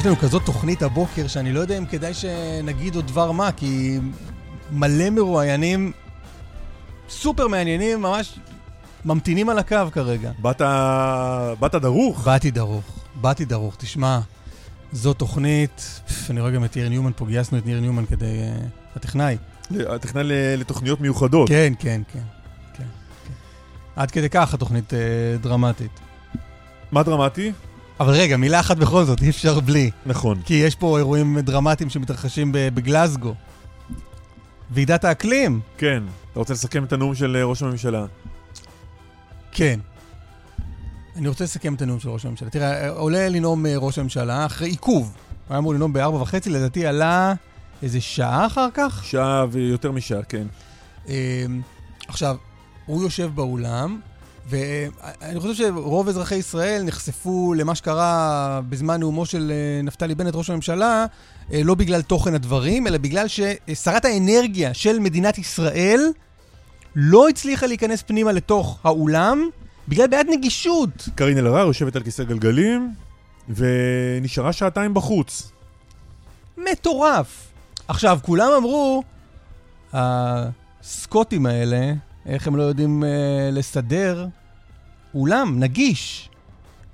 יש לנו כזאת תוכנית הבוקר, שאני לא יודע אם כדאי שנגיד עוד דבר מה, כי מלא מרואיינים סופר מעניינים, ממש ממתינים על הקו כרגע. באת, באת דרוך? באתי דרוך, באתי דרוך. תשמע, זו תוכנית, אני רואה גם את ניר ניומן פה, גייסנו את ניר ניומן כדי... Uh, הטכנאי. הטכנאי לתוכניות מיוחדות. כן, כן, כן, כן, כן. עד כדי כך התוכנית uh, דרמטית. מה דרמטי? אבל רגע, מילה אחת בכל זאת, אי אפשר בלי. נכון. כי יש פה אירועים דרמטיים שמתרחשים בגלזגו. ועידת האקלים. כן. אתה רוצה לסכם את הנאום של אה, ראש הממשלה? כן. אני רוצה לסכם את הנאום של ראש הממשלה. תראה, עולה לנאום אה, ראש הממשלה אחרי עיכוב. הוא היה אמור לנאום בארבע וחצי, לדעתי עלה איזה שעה אחר כך. שעה ויותר משעה, כן. אמ, עכשיו, הוא יושב באולם, ואני חושב שרוב אזרחי ישראל נחשפו למה שקרה בזמן נאומו של אה, נפתלי בנט, ראש הממשלה, אה, לא בגלל תוכן הדברים, אלא בגלל ששרת האנרגיה של מדינת ישראל לא הצליחה להיכנס פנימה לתוך האולם, בגלל בעיית נגישות. קארין אלהרר יושבת על כיסא גלגלים, ונשארה שעתיים בחוץ. מטורף. עכשיו, כולם אמרו, הסקוטים האלה, איך הם לא יודעים uh, לסדר אולם נגיש.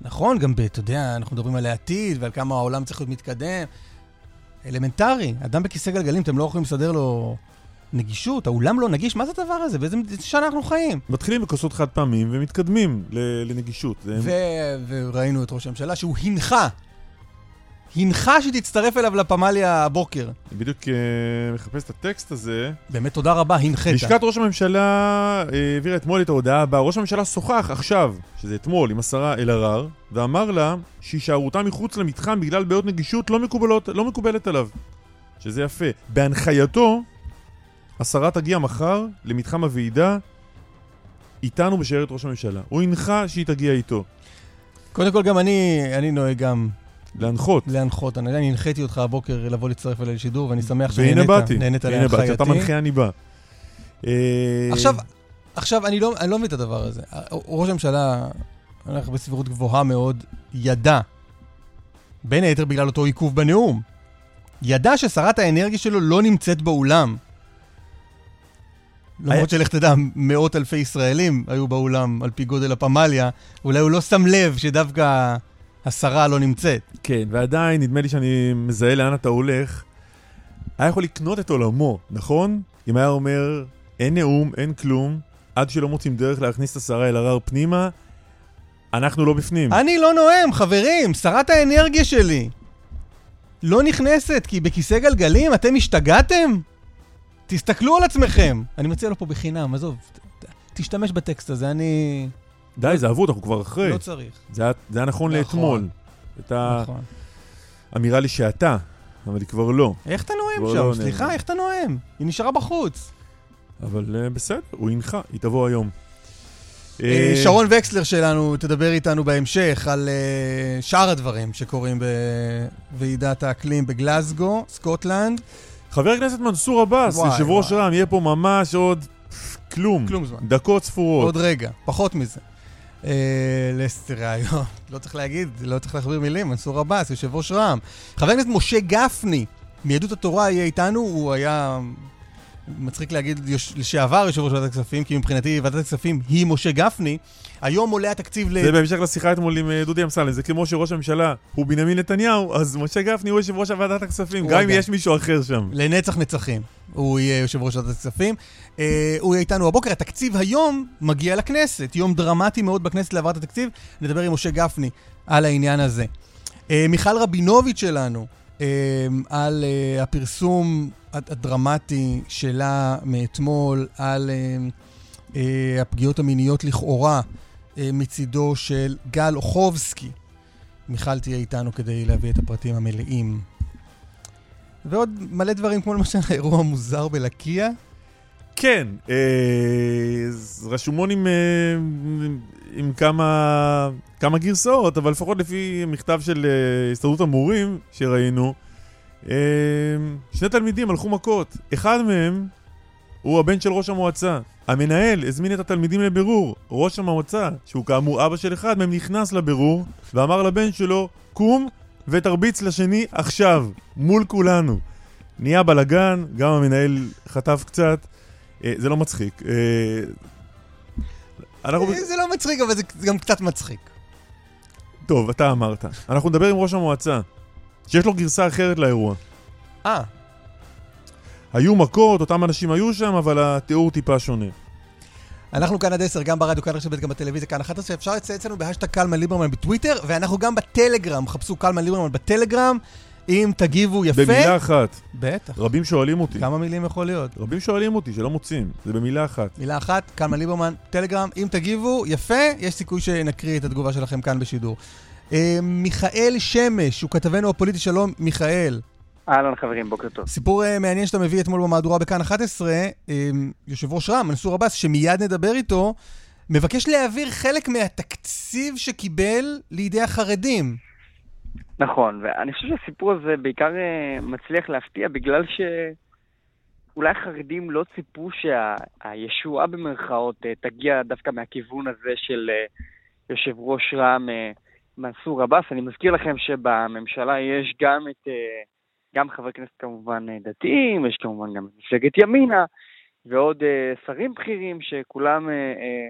נכון, גם, ב, אתה יודע, אנחנו מדברים על העתיד ועל כמה העולם צריך להיות מתקדם. אלמנטרי, אדם בכיסא גלגלים, אתם לא יכולים לסדר לו נגישות, האולם לא נגיש, מה זה הדבר הזה? באיזה שנה אנחנו חיים? מתחילים בכוסות חד פעמים ומתקדמים לנגישות. ו... וראינו את ראש הממשלה שהוא הנחה הנחה שתצטרף אליו לפמליה הבוקר. אני בדיוק uh, מחפש את הטקסט הזה. באמת תודה רבה, הנחית. לשכת ראש הממשלה uh, העבירה אתמול את ההודעה הבאה. ראש הממשלה שוחח עכשיו, שזה אתמול, עם השרה אלהרר, ואמר לה שהישארותה מחוץ למתחם בגלל בעיות נגישות לא, מקובלות, לא מקובלת עליו. שזה יפה. בהנחייתו, השרה תגיע מחר למתחם הוועידה איתנו בשיירת ראש הממשלה. הוא הנחה שהיא תגיע איתו. קודם כל גם אני, אני נוהג גם להנחות. להנחות. אני, הנחיתי אותך הבוקר לבוא להצטרף אליי לשידור, ואני שמח שנהנית. נהנית להנחייתי. והנה באתי, אתה מנחה אני בא. אה, עכשיו, עכשיו, אני לא, אני לא מבין את הדבר הזה. ראש הממשלה, הולך בסבירות גבוהה מאוד, ידע, בין היתר בגלל אותו עיכוב בנאום, ידע ששרת האנרגיה שלו לא נמצאת באולם. למרות שלך תדע, מאות אלפי ישראלים היו באולם על פי גודל הפמליה, אולי הוא לא שם לב שדווקא השרה לא נמצאת. כן, ועדיין, נדמה לי שאני מזהה לאן אתה הולך. היה יכול לקנות את עולמו, נכון? אם היה אומר, אין נאום, אין כלום, עד שלא מוצאים דרך להכניס את השרה אלהרר פנימה, אנחנו לא בפנים. אני לא נואם, חברים, שרת האנרגיה שלי. לא נכנסת, כי בכיסא גלגלים אתם השתגעתם? תסתכלו על עצמכם. אני מציע לו פה בחינם, עזוב, תשתמש בטקסט הזה, אני... די, זה אבוד, אנחנו כבר אחרי. לא צריך. זה היה, זה היה נכון, נכון לאתמול. הייתה נכון. אמירה לי שאתה, אבל היא כבר לא. איך אתה נואם שם? לא סליחה, נאמר. איך אתה נואם? היא נשארה בחוץ. אבל uh, בסדר, הוא הנחה, היא תבוא היום. אה, שרון וקסלר שלנו תדבר איתנו בהמשך על שאר הדברים שקורים בוועידת האקלים בגלסגו, סקוטלנד. חבר הכנסת מנסור עבאס, יושב ראש רם, יהיה פה ממש עוד כלום. כלום זמן. דקות ספורות. עוד רגע, פחות מזה. אה, לראיון, לא צריך להגיד, לא צריך להכביר מילים, מנסור עבאס, יושב ראש רע"מ. חבר הכנסת משה גפני מיהדות התורה יהיה איתנו, הוא היה מצחיק להגיד. לשעבר יושב ראש ועדת הכספים, כי מבחינתי ועדת הכספים היא משה גפני. היום עולה התקציב ל... זה בהמשך לשיחה אתמול עם אה, דודי אמסלם, זה כמו שראש הממשלה הוא בנימין נתניהו, אז משה גפני הוא יושב ראש ועדת הכספים, גם אם. יש מישהו אחר שם. לנצח נצחים. הוא יהיה יושב ראש ועדת הכספים. אה, הוא יהיה איתנו הבוקר. התקציב היום מגיע לכנסת. יום דרמטי מאוד בכנסת להעברת התקציב. נדבר עם משה גפני על העניין הזה. אה, מיכל רבינוביץ' שלנו, על הפרסום הד- הדרמטי שלה מאתמול, על הפגיעות המיניות לכאורה מצידו של גל אוחובסקי. מיכל תהיה איתנו כדי להביא את הפרטים המלאים. ועוד מלא דברים, כמו למשל האירוע המוזר בלקיה. כן, אה, רשומון עם, אה, עם כמה, כמה גרסאות, אבל לפחות לפי מכתב של אה, הסתדרות המורים שראינו, אה, שני תלמידים הלכו מכות. אחד מהם הוא הבן של ראש המועצה. המנהל הזמין את התלמידים לבירור. ראש המועצה, שהוא כאמור אבא של אחד מהם, נכנס לבירור ואמר לבן שלו, קום ותרביץ לשני עכשיו, מול כולנו. נהיה בלאגן, גם המנהל חטף קצת. אה, זה לא מצחיק. אה, אנחנו... אה, זה לא מצחיק, אבל זה זה גם קצת מצחיק. טוב, אתה אמרת. אנחנו נדבר עם ראש המועצה, שיש לו גרסה אחרת לאירוע. אה, היו מכות, אותם אנשים היו שם, אבל התיאור טיפה שונה. אנחנו כאן עד 10, גם ברדיו, כאן רשת ב', גם בטלוויזיה, כאן 11. אפשר לצייץ לנו בהשטג קלמן ליברמן בטוויטר, ואנחנו גם בטלגרם, חפשו קלמן ליברמן בטלגרם. אם תגיבו יפה... במילה אחת. בטח. רבים שואלים אותי. כמה מילים יכול להיות? רבים שואלים אותי שלא מוצאים. זה במילה אחת. מילה אחת, קלמן ליברמן, טלגרם. אם תגיבו יפה, יש סיכוי שנקריא את התגובה שלכם כאן בשידור. אה, מיכאל שמש, הוא כתבנו הפוליטי, שלום, מיכאל. אהלן חברים, בוקר טוב. סיפור אה, מעניין שאתה מביא אתמול במהדורה בכאן 11, אה, יושב ראש רע"מ, מנסור עבאס, שמיד נדבר איתו, מבקש להעביר חלק מהתקציב שקיבל לידי החרדים. נכון, ואני חושב שהסיפור הזה בעיקר אה, מצליח להפתיע בגלל שאולי החרדים לא ציפו שהישועה במרכאות אה, תגיע דווקא מהכיוון הזה של אה, יושב ראש רע"מ מנסור עבאס. אני מזכיר לכם שבממשלה יש גם את, אה, גם חברי כנסת כמובן אה, דתיים, יש כמובן גם מפלגת ימינה, ועוד אה, שרים בכירים שכולם אה, אה,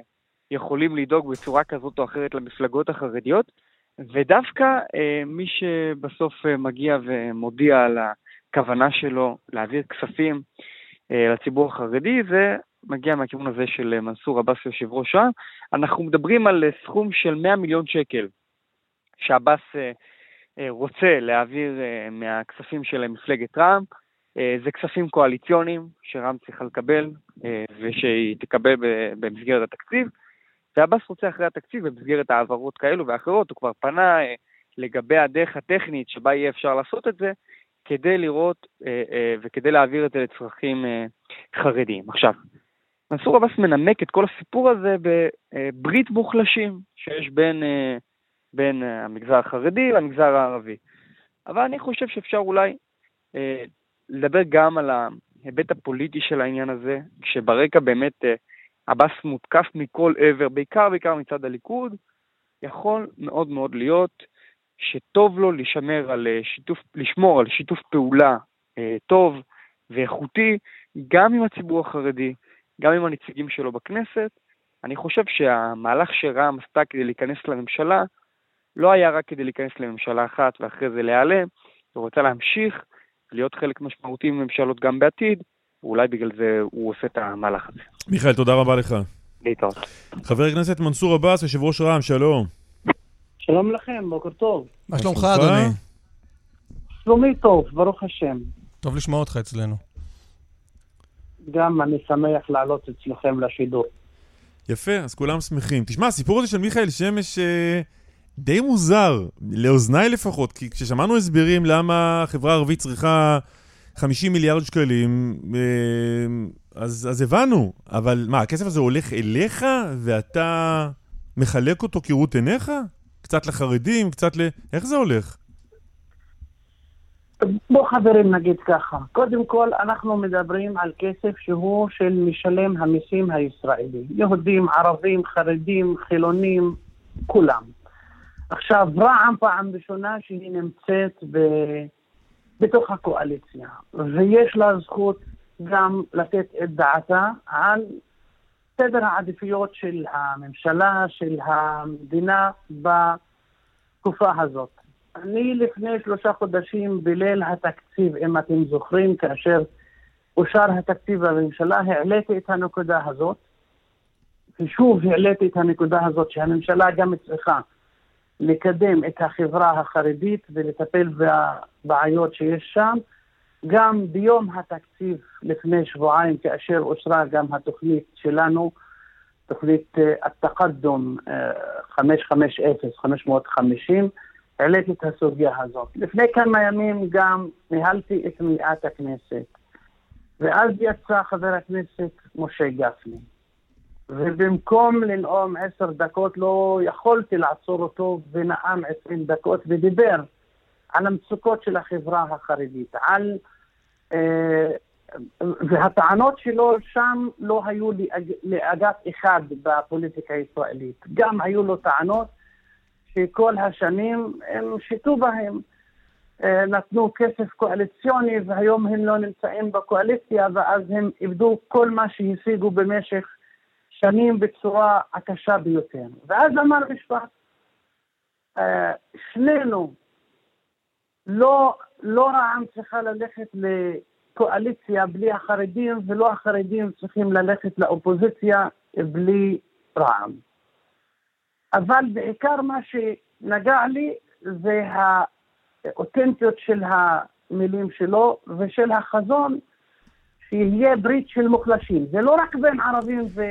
יכולים לדאוג בצורה כזאת או אחרת למפלגות החרדיות. ודווקא אה, מי שבסוף אה, מגיע ומודיע על הכוונה שלו להעביר כספים אה, לציבור החרדי, זה מגיע מהכיוון הזה של אה, מנסור עבאס יושב ראש רע"מ. אנחנו מדברים על אה, סכום של 100 מיליון שקל שעבאס אה, רוצה להעביר אה, מהכספים של מפלגת רע"מ. אה, זה כספים קואליציוניים שרע"מ צריכה לקבל אה, ושהיא תקבל במסגרת התקציב. ועבאס רוצה אחרי התקציב במסגרת העברות כאלו ואחרות, הוא כבר פנה אה, לגבי הדרך הטכנית שבה יהיה אפשר לעשות את זה, כדי לראות אה, אה, וכדי להעביר את זה לצרכים אה, חרדיים. עכשיו, מנסור עבאס מנמק את כל הסיפור הזה בברית מוחלשים שיש בין, אה, בין אה, המגזר החרדי למגזר הערבי. אבל אני חושב שאפשר אולי אה, לדבר גם על ההיבט הפוליטי של העניין הזה, כשברקע באמת אה, עבאס מותקף מכל עבר, בעיקר בעיקר מצד הליכוד, יכול מאוד מאוד להיות שטוב לו לשמר על אה, שיתוף, לשמור על שיתוף פעולה אה, טוב ואיכותי, גם עם הציבור החרדי, גם עם הנציגים שלו בכנסת. אני חושב שהמהלך שרע"מ עשתה כדי להיכנס לממשלה, לא היה רק כדי להיכנס לממשלה אחת ואחרי זה להיעלם, היא רוצה להמשיך להיות חלק משמעותי מממשלות גם בעתיד, ואולי בגלל זה הוא עושה את המהלך הזה. מיכאל, תודה רבה לך. להתראות. חבר הכנסת מנסור עבאס, יושב ראש רע"מ, שלום. שלום לכם, בוקר טוב. מה שלומך, שלומך? אדוני? שלומי טוב, ברוך השם. טוב לשמוע אותך אצלנו. גם אני שמח לעלות אצלכם לשידור. יפה, אז כולם שמחים. תשמע, הסיפור הזה של מיכאל שמש אה, די מוזר, לאוזניי לפחות, כי כששמענו הסברים למה החברה הערבית צריכה 50 מיליארד שקלים, אה, אז, אז הבנו. אבל מה, הכסף הזה הולך אליך ואתה מחלק אותו כראות עיניך? קצת לחרדים, קצת ל... איך זה הולך? בוא חברים נגיד ככה, קודם כל אנחנו מדברים על כסף שהוא של משלם המיסים הישראלי. יהודים, ערבים, חרדים, חילונים, כולם. עכשיו, רע"מ פעם ראשונה שהיא נמצאת ב... בתוך הקואליציה, ויש לה זכות גם לתת את דעתה על סדר העדיפויות של הממשלה, של המדינה בתקופה הזאת. אני לפני שלושה חודשים, בליל התקציב, אם אתם זוכרים, כאשר אושר התקציב בממשלה, העליתי את הנקודה הזאת, ושוב העליתי את הנקודה הזאת שהממשלה גם צריכה לקדם את החברה החרדית ולטפל בבעיות שיש שם. גם ביום התקציב לפני שבועיים, כאשר אושרה גם התוכנית שלנו, תוכנית התקדום 550, 550, העליתי את הסוגיה הזאת. לפני כמה ימים גם ניהלתי את מליאת הכנסת, ואז יצא חבר הכנסת משה גפני. ובמקום לנאום עשר דקות לא יכולתי לעצור אותו ונאם עשרים דקות ודיבר על המצוקות של החברה החרדית, על... אה, והטענות שלו שם לא היו לאג, לאגף אחד בפוליטיקה הישראלית. גם היו לו טענות שכל השנים הם שיתו בהם. אה, נתנו כסף קואליציוני והיום הם לא נמצאים בקואליציה ואז הם איבדו כל מה שהשיגו במשך שנים בצורה הקשה ביותר. ואז אמר משפט, אה, שנינו, לא, לא רע"מ צריכה ללכת לקואליציה בלי החרדים, ולא החרדים צריכים ללכת לאופוזיציה בלי רע"מ. אבל בעיקר מה שנגע לי זה האותנטיות של המילים שלו ושל החזון שיהיה ברית של מוחלשים. זה לא רק בין ערבים ו...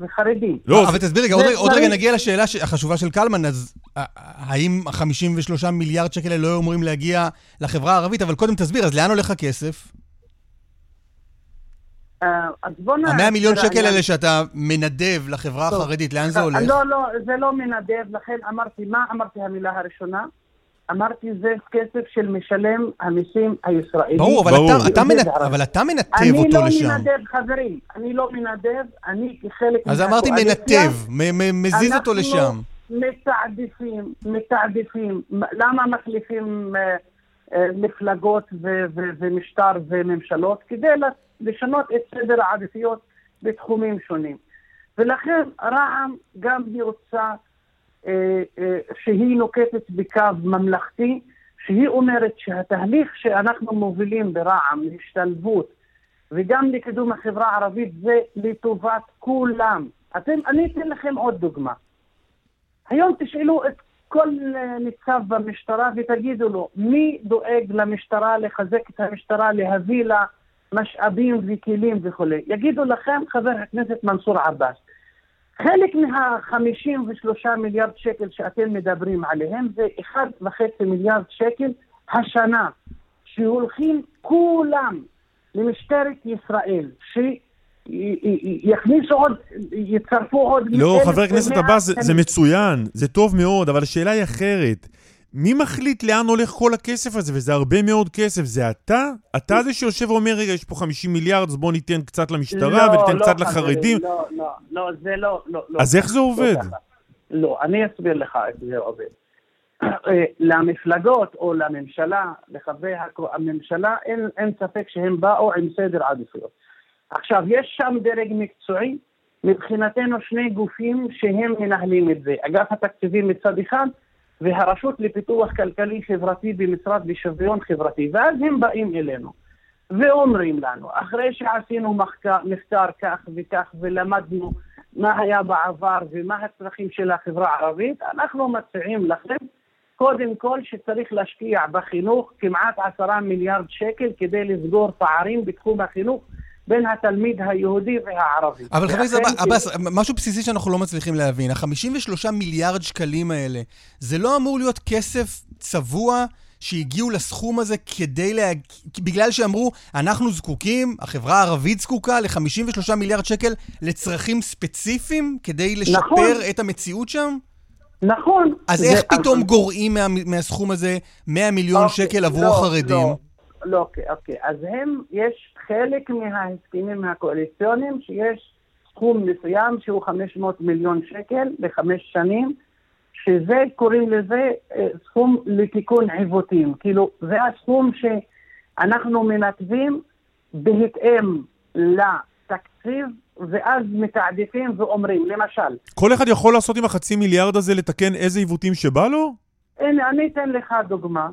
וחרדים. לא, אבל תסביר רגע, עוד, עוד רגע נגיע לשאלה החשובה של קלמן, אז האם ה-53 מיליארד שקל האלה לא אמורים להגיע לחברה הערבית? אבל קודם תסביר, אז לאן הולך הכסף? אז בוא נ... המאה מיליון שקל האלה שאתה מנדב לחברה החרדית, לאן זה הולך? לא, לא, זה לא מנדב, לכן אמרתי, מה אמרתי המילה הראשונה? אמרתי, זה כסף של משלם המיסים הישראלי. ברור, אבל, ברור. אתה, אתה, מנ... אבל אתה מנתב אותו לא לשם. אני לא מנדב, חברים. אני לא מנדב, אני כחלק אז אמרתי מנתב, מזיז אותו לשם. אנחנו מתעדפים, מתעדפים. למה מחליפים אה, אה, מפלגות ו- ו- ומשטר וממשלות? כדי לשנות את סדר העדיפויות בתחומים שונים. ולכן רע"מ גם היא רוצה שהיא נוקטת בקו ממלכתי, שהיא אומרת שהתהליך שאנחנו מובילים ברע"מ להשתלבות וגם לקידום החברה הערבית זה לטובת כולם. אתם, אני אתן לכם עוד דוגמה. היום תשאלו את כל ניצב במשטרה ותגידו לו, מי דואג למשטרה לחזק את המשטרה, להביא לה משאבים וכלים וכולי? יגידו לכם חבר הכנסת מנסור עבאס. חלק מה-53 מיליארד שקל שאתם מדברים עליהם זה 1.5 מיליארד שקל השנה, שהולכים כולם למשטרת ישראל, שיכניסו עוד, יצרפו עוד... לא, חבר הכנסת עבאס, זה, זה מצוין, זה טוב מאוד, אבל השאלה היא אחרת. מי מחליט לאן הולך כל הכסף הזה? וזה הרבה מאוד כסף. זה אתה? אתה זה שיושב ואומר, רגע, יש פה 50 מיליארד, אז בוא ניתן קצת למשטרה לא, וניתן לא, קצת לחרדים. לא, לא, לא, זה לא, לא. לא. אז איך זה עובד? לא, לא, אני אסביר לך איך זה עובד. אה, למפלגות או לממשלה, לחברי הממשלה, אין, אין ספק שהם באו עם סדר עדיפויות. עכשיו, יש שם דרג מקצועי, מבחינתנו שני גופים שהם מנהלים את זה. אגף התקציבים מצד אחד, והרשות לפיתוח כלכלי חברתי במשרד לשוויון חברתי, ואז הם באים אלינו ואומרים לנו, אחרי שעשינו מחקר, מחקר כך וכך ולמדנו מה היה בעבר ומה הצרכים של החברה הערבית, אנחנו מציעים לכם קודם כל שצריך להשקיע בחינוך כמעט עשרה מיליארד שקל כדי לסגור פערים בתחום החינוך בין התלמיד היהודי והערבי. אבל חבר הכנסת עבאס, משהו בסיסי שאנחנו לא מצליחים להבין. ה-53 מיליארד שקלים האלה, זה לא אמור להיות כסף צבוע שהגיעו לסכום הזה כדי לה... בגלל שאמרו, אנחנו זקוקים, החברה הערבית זקוקה ל-53 מיליארד שקל לצרכים ספציפיים כדי לשפר נכון. את המציאות שם? נכון. אז איך פתאום אבל... גורעים מה, מהסכום הזה 100 מיליון אוקיי, שקל עבור לא, החרדים? לא, לא, אוקיי, אוקיי. אז הם, יש חלק מההסכמים הקואליציוניים שיש סכום מסוים שהוא 500 מיליון שקל לחמש שנים, שזה, קוראים לזה אה, סכום לתיקון עיוותים. כאילו, זה הסכום שאנחנו מנתבים בהתאם לתקציב, ואז מתעדפים ואומרים, למשל, כל אחד יכול לעשות עם החצי מיליארד הזה לתקן איזה עיוותים שבא לו? הנה, אני אתן לך דוגמה.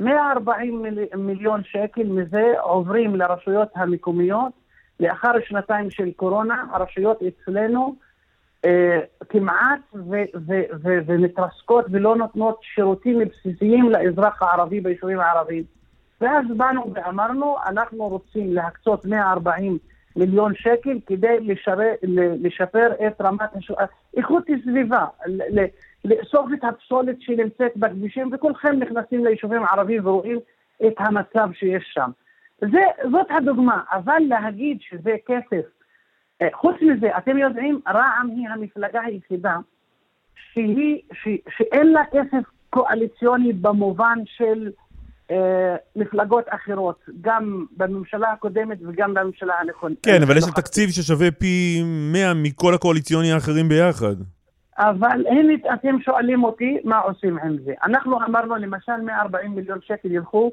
140 מיל, מיליון שקל מזה עוברים לרשויות המקומיות. לאחר שנתיים של קורונה, הרשויות אצלנו אה, כמעט ומתרסקות ולא נותנות שירותים בסיסיים לאזרח הערבי ביישובים הערביים. ואז באנו ואמרנו, אנחנו רוצים להקצות 140 מיליון שקל כדי לשפר, לשפר את רמת הש... איכות הסביבה, לאסוף את הפסולת שנמצאת בכבישים, וכולכם נכנסים ליישובים ערביים ורואים את המצב שיש שם. זה, זאת הדוגמה, אבל להגיד שזה כסף, אה, חוץ מזה, אתם יודעים, רע"מ היא המפלגה היחידה שהיא, ש, שאין לה כסף קואליציוני במובן של אה, מפלגות אחרות, גם בממשלה הקודמת וגם בממשלה הנכונה. כן, אבל יש לה תקציב ששווה פי 100 מכל הקואליציוני האחרים ביחד. אבל הנה, אתם שואלים אותי מה עושים עם זה. אנחנו אמרנו למשל 140 מיליון שקל ילכו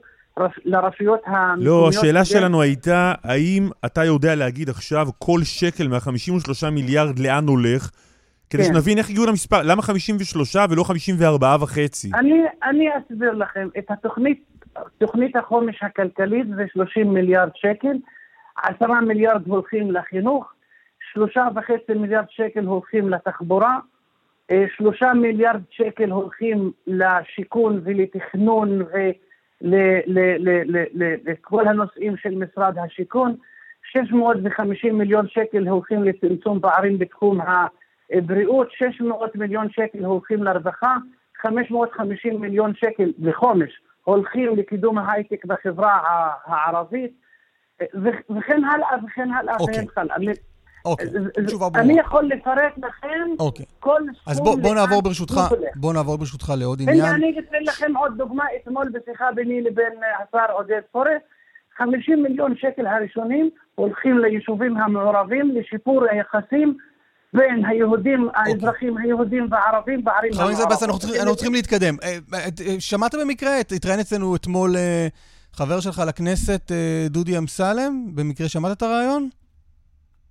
לרשויות המקומיות. לא, השאלה שלנו הייתה, האם אתה יודע להגיד עכשיו כל שקל מה-53 מיליארד לאן הולך? כדי כן. שנבין איך הגיעו למספר, למה 53 ולא 54 וחצי? אני, אני אסביר לכם. את התוכנית, תוכנית החומש הכלכלית זה 30 מיליארד שקל, 10 מיליארד הולכים לחינוך, 3.5 מיליארד שקל הולכים לתחבורה, שלושה מיליארד שקל הולכים לשיכון ולתכנון ולכל הנושאים של משרד השיכון, 650 מיליון שקל הולכים לצמצום פערים בתחום הבריאות, 600 מיליון שקל הולכים לרווחה, 550 מיליון שקל לחומש הולכים לקידום ההייטק בחברה הערבית, אה, וכן הלאה וכן הלאה וכן הלאה. אוקיי, תשובה ברורה. אני יכול לפרט לכם אוקיי. כל סכום... אז בוא, בוא נעבור ברשותך, בוא נעבור ברשותך לעוד עניין. הנה, אני אתן לכם עוד דוגמה, אתמול בשיחה ביני לבין אה, השר עודד פורר, 50 מיליון שקל הראשונים הולכים ליישובים המעורבים לשיפור היחסים בין היהודים, אוקיי. האזרחים היהודים והערבים בערים המעורבות. חבר הכנסת אנחנו אנחנו צריכים להתקדם. אה, אה, שמעת במקרה, התראיין אצלנו אתמול חבר שלך לכנסת, דודי אמסלם? במקרה שמעת את הרעיון?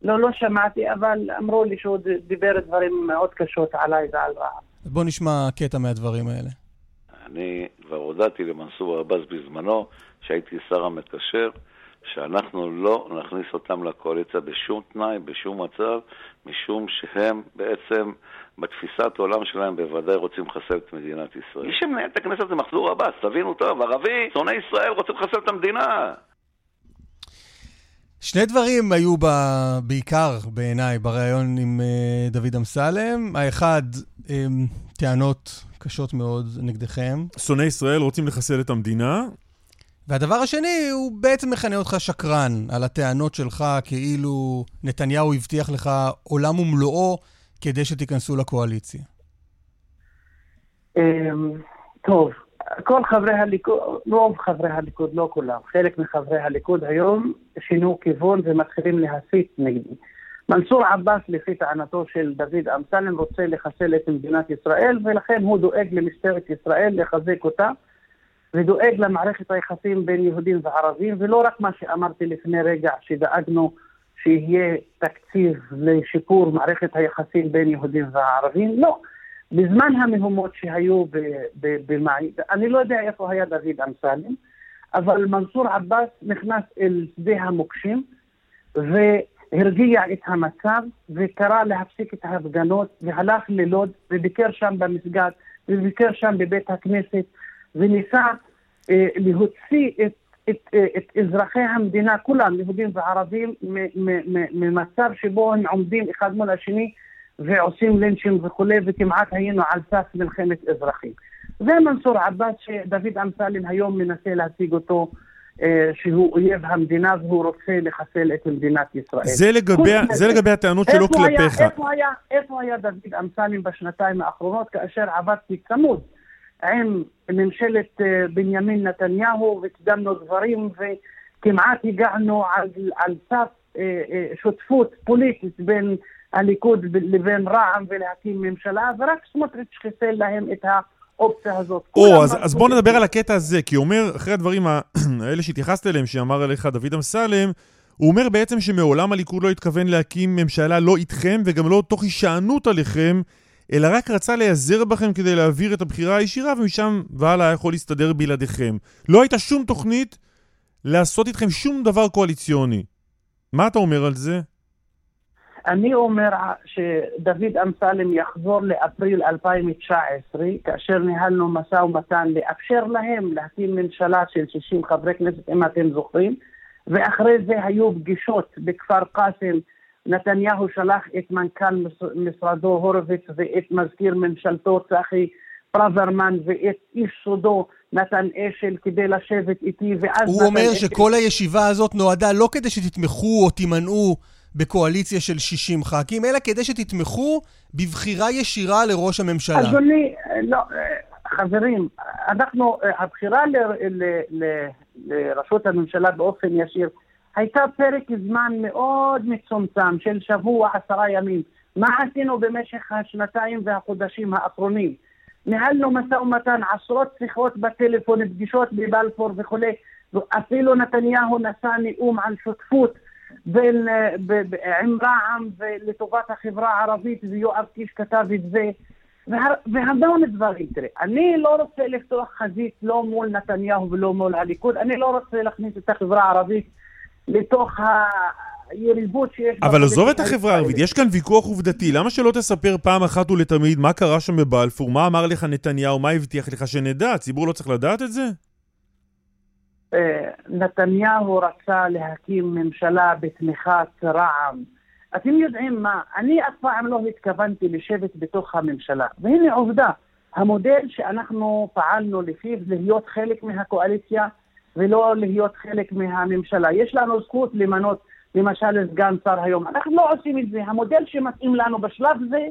לא, לא שמעתי, אבל אמרו לי שהוא דיבר דברים מאוד קשות עליי ועל רע"מ. בוא נשמע קטע מהדברים האלה. אני כבר הודעתי למנסור עבאס בזמנו, שהייתי שר המקשר, שאנחנו לא נכניס אותם לקואליציה בשום תנאי, בשום מצב, משום שהם בעצם, בתפיסת העולם שלהם, בוודאי רוצים לחסל את מדינת ישראל. מי שמנהל את הכנסת זה מחזור עבאס, תבינו טוב, ערבי, שונא ישראל, רוצה לחסל את המדינה. שני דברים היו ב... בעיקר בעיניי בריאיון עם uh, דוד אמסלם. האחד, um, טענות קשות מאוד נגדכם. שונאי ישראל רוצים לחסל את המדינה. והדבר השני, הוא בעצם מכנה אותך שקרן על הטענות שלך כאילו נתניהו הבטיח לך עולם ומלואו כדי שתיכנסו לקואליציה. אמ, טוב, כל חברי הליכוד, רוב חברי הליכוד, לא כולם, חלק מחברי הליכוד היום שינו כיוון ומתחילים להסית נגדי. מנסור עבאס, לפי טענתו של דוד אמסלם, רוצה לחסל את מדינת ישראל, ולכן הוא דואג למשטרת ישראל לחזק אותה, ודואג למערכת היחסים בין יהודים וערבים, ולא רק מה שאמרתי לפני רגע, שדאגנו שיהיה תקציב לשיפור מערכת היחסים בין יהודים וערבים, לא. בזמן המהומות שהיו במאי, אני לא יודע איפה היה דוד אמסלם, אבל מנסור עבאס נכנס אל שדה המוקשים והרגיע את המצב וקרא להפסיק את ההפגנות והלך ללוד וביקר שם במסגד וביקר שם בבית הכנסת וניסה אה, להוציא את, את, אה, את אזרחי המדינה, כולם, יהודים וערבים, ממצב שבו הם עומדים אחד מול השני ועושים לינצ'ים וכולי, וכמעט היינו על סף מלחמת אזרחים. זה מנסור עבאס שדוד אמסלם היום מנסה להציג אותו אה, שהוא אויב המדינה והוא רוצה לחסל את מדינת ישראל. זה לגבי, זה לגבי הטענות שלו כלפיך. איפה היה, איפה היה דוד אמסלם בשנתיים האחרונות כאשר עבדתי צמוד עם ממשלת אה, בנימין נתניהו וקידמנו דברים וכמעט הגענו על, על סף אה, שותפות פוליטית בין הליכוד לבין רע"מ ולהקים ממשלה, ורק סמוטריץ' חיסל להם את האופציה הזאת. או, אז, אז בואו נדבר. על הקטע הזה, כי הוא אומר, אחרי הדברים ה- האלה שהתייחסת אליהם, שאמר עליך דוד אמסלם, הוא אומר בעצם שמעולם הליכוד לא התכוון להקים ממשלה לא איתכם וגם לא תוך הישענות עליכם, אלא רק רצה להיעזר בכם כדי להעביר את הבחירה הישירה, ומשם והלאה יכול להסתדר בלעדיכם. לא הייתה שום תוכנית לעשות איתכם שום דבר קואליציוני. מה אתה אומר על זה? אני אומר שדוד אמסלם יחזור לאפריל 2019, כאשר ניהלנו משא ומתן לאפשר להם להקים ממשלה של 60 חברי כנסת, אם אתם זוכרים, ואחרי זה היו פגישות בכפר קאסם. נתניהו שלח את מנכ"ל מש- משרדו הורוביץ ואת מזכיר ממשלתו צחי ברוורמן ואת איש סודו נתן אשל כדי לשבת איתי, ואז... הוא אומר אשל- שכל הישיבה הזאת נועדה לא כדי שתתמכו או תימנעו בקואליציה של 60 ח"כים, אלא כדי שתתמכו בבחירה ישירה לראש הממשלה. אדוני, לא, חברים, אנחנו, הבחירה לראשות הממשלה באופן ישיר הייתה פרק זמן מאוד מצומצם של שבוע, עשרה ימים. מה עשינו במשך השנתיים והחודשים האחרונים? ניהלנו משא ומתן, עשרות שיחות בטלפון, פגישות בבלפור וכולי, אפילו נתניהו נשא נאום על שותפות בין, אה, ב- ב- עם רע"מ ולטובת החברה הערבית, ויואב קיש כתב את זה, והר- והמון דברים. תראה, אני לא רוצה לפתוח חזית לא מול נתניהו ולא מול הליכוד, אני לא רוצה להכניס את החברה הערבית לתוך היריבות שיש... אבל עזוב את החברה הערבית. יש כאן ויכוח עובדתי. למה שלא תספר פעם אחת ולתמיד מה קרה שם בבלפור, מה אמר לך נתניהו, מה הבטיח לך שנדע? הציבור לא צריך לדעת את זה? אה, נתניהו רצה להקים ממשלה בתמיכת רע"מ. אתם יודעים מה, אני אף פעם לא התכוונתי לשבת בתוך הממשלה. והנה עובדה, המודל שאנחנו פעלנו לפיו להיות חלק מהקואליציה ולא להיות חלק מהממשלה. יש לנו זכות למנות למשל סגן שר היום. אנחנו לא עושים את זה. המודל שמתאים לנו בשלב זה,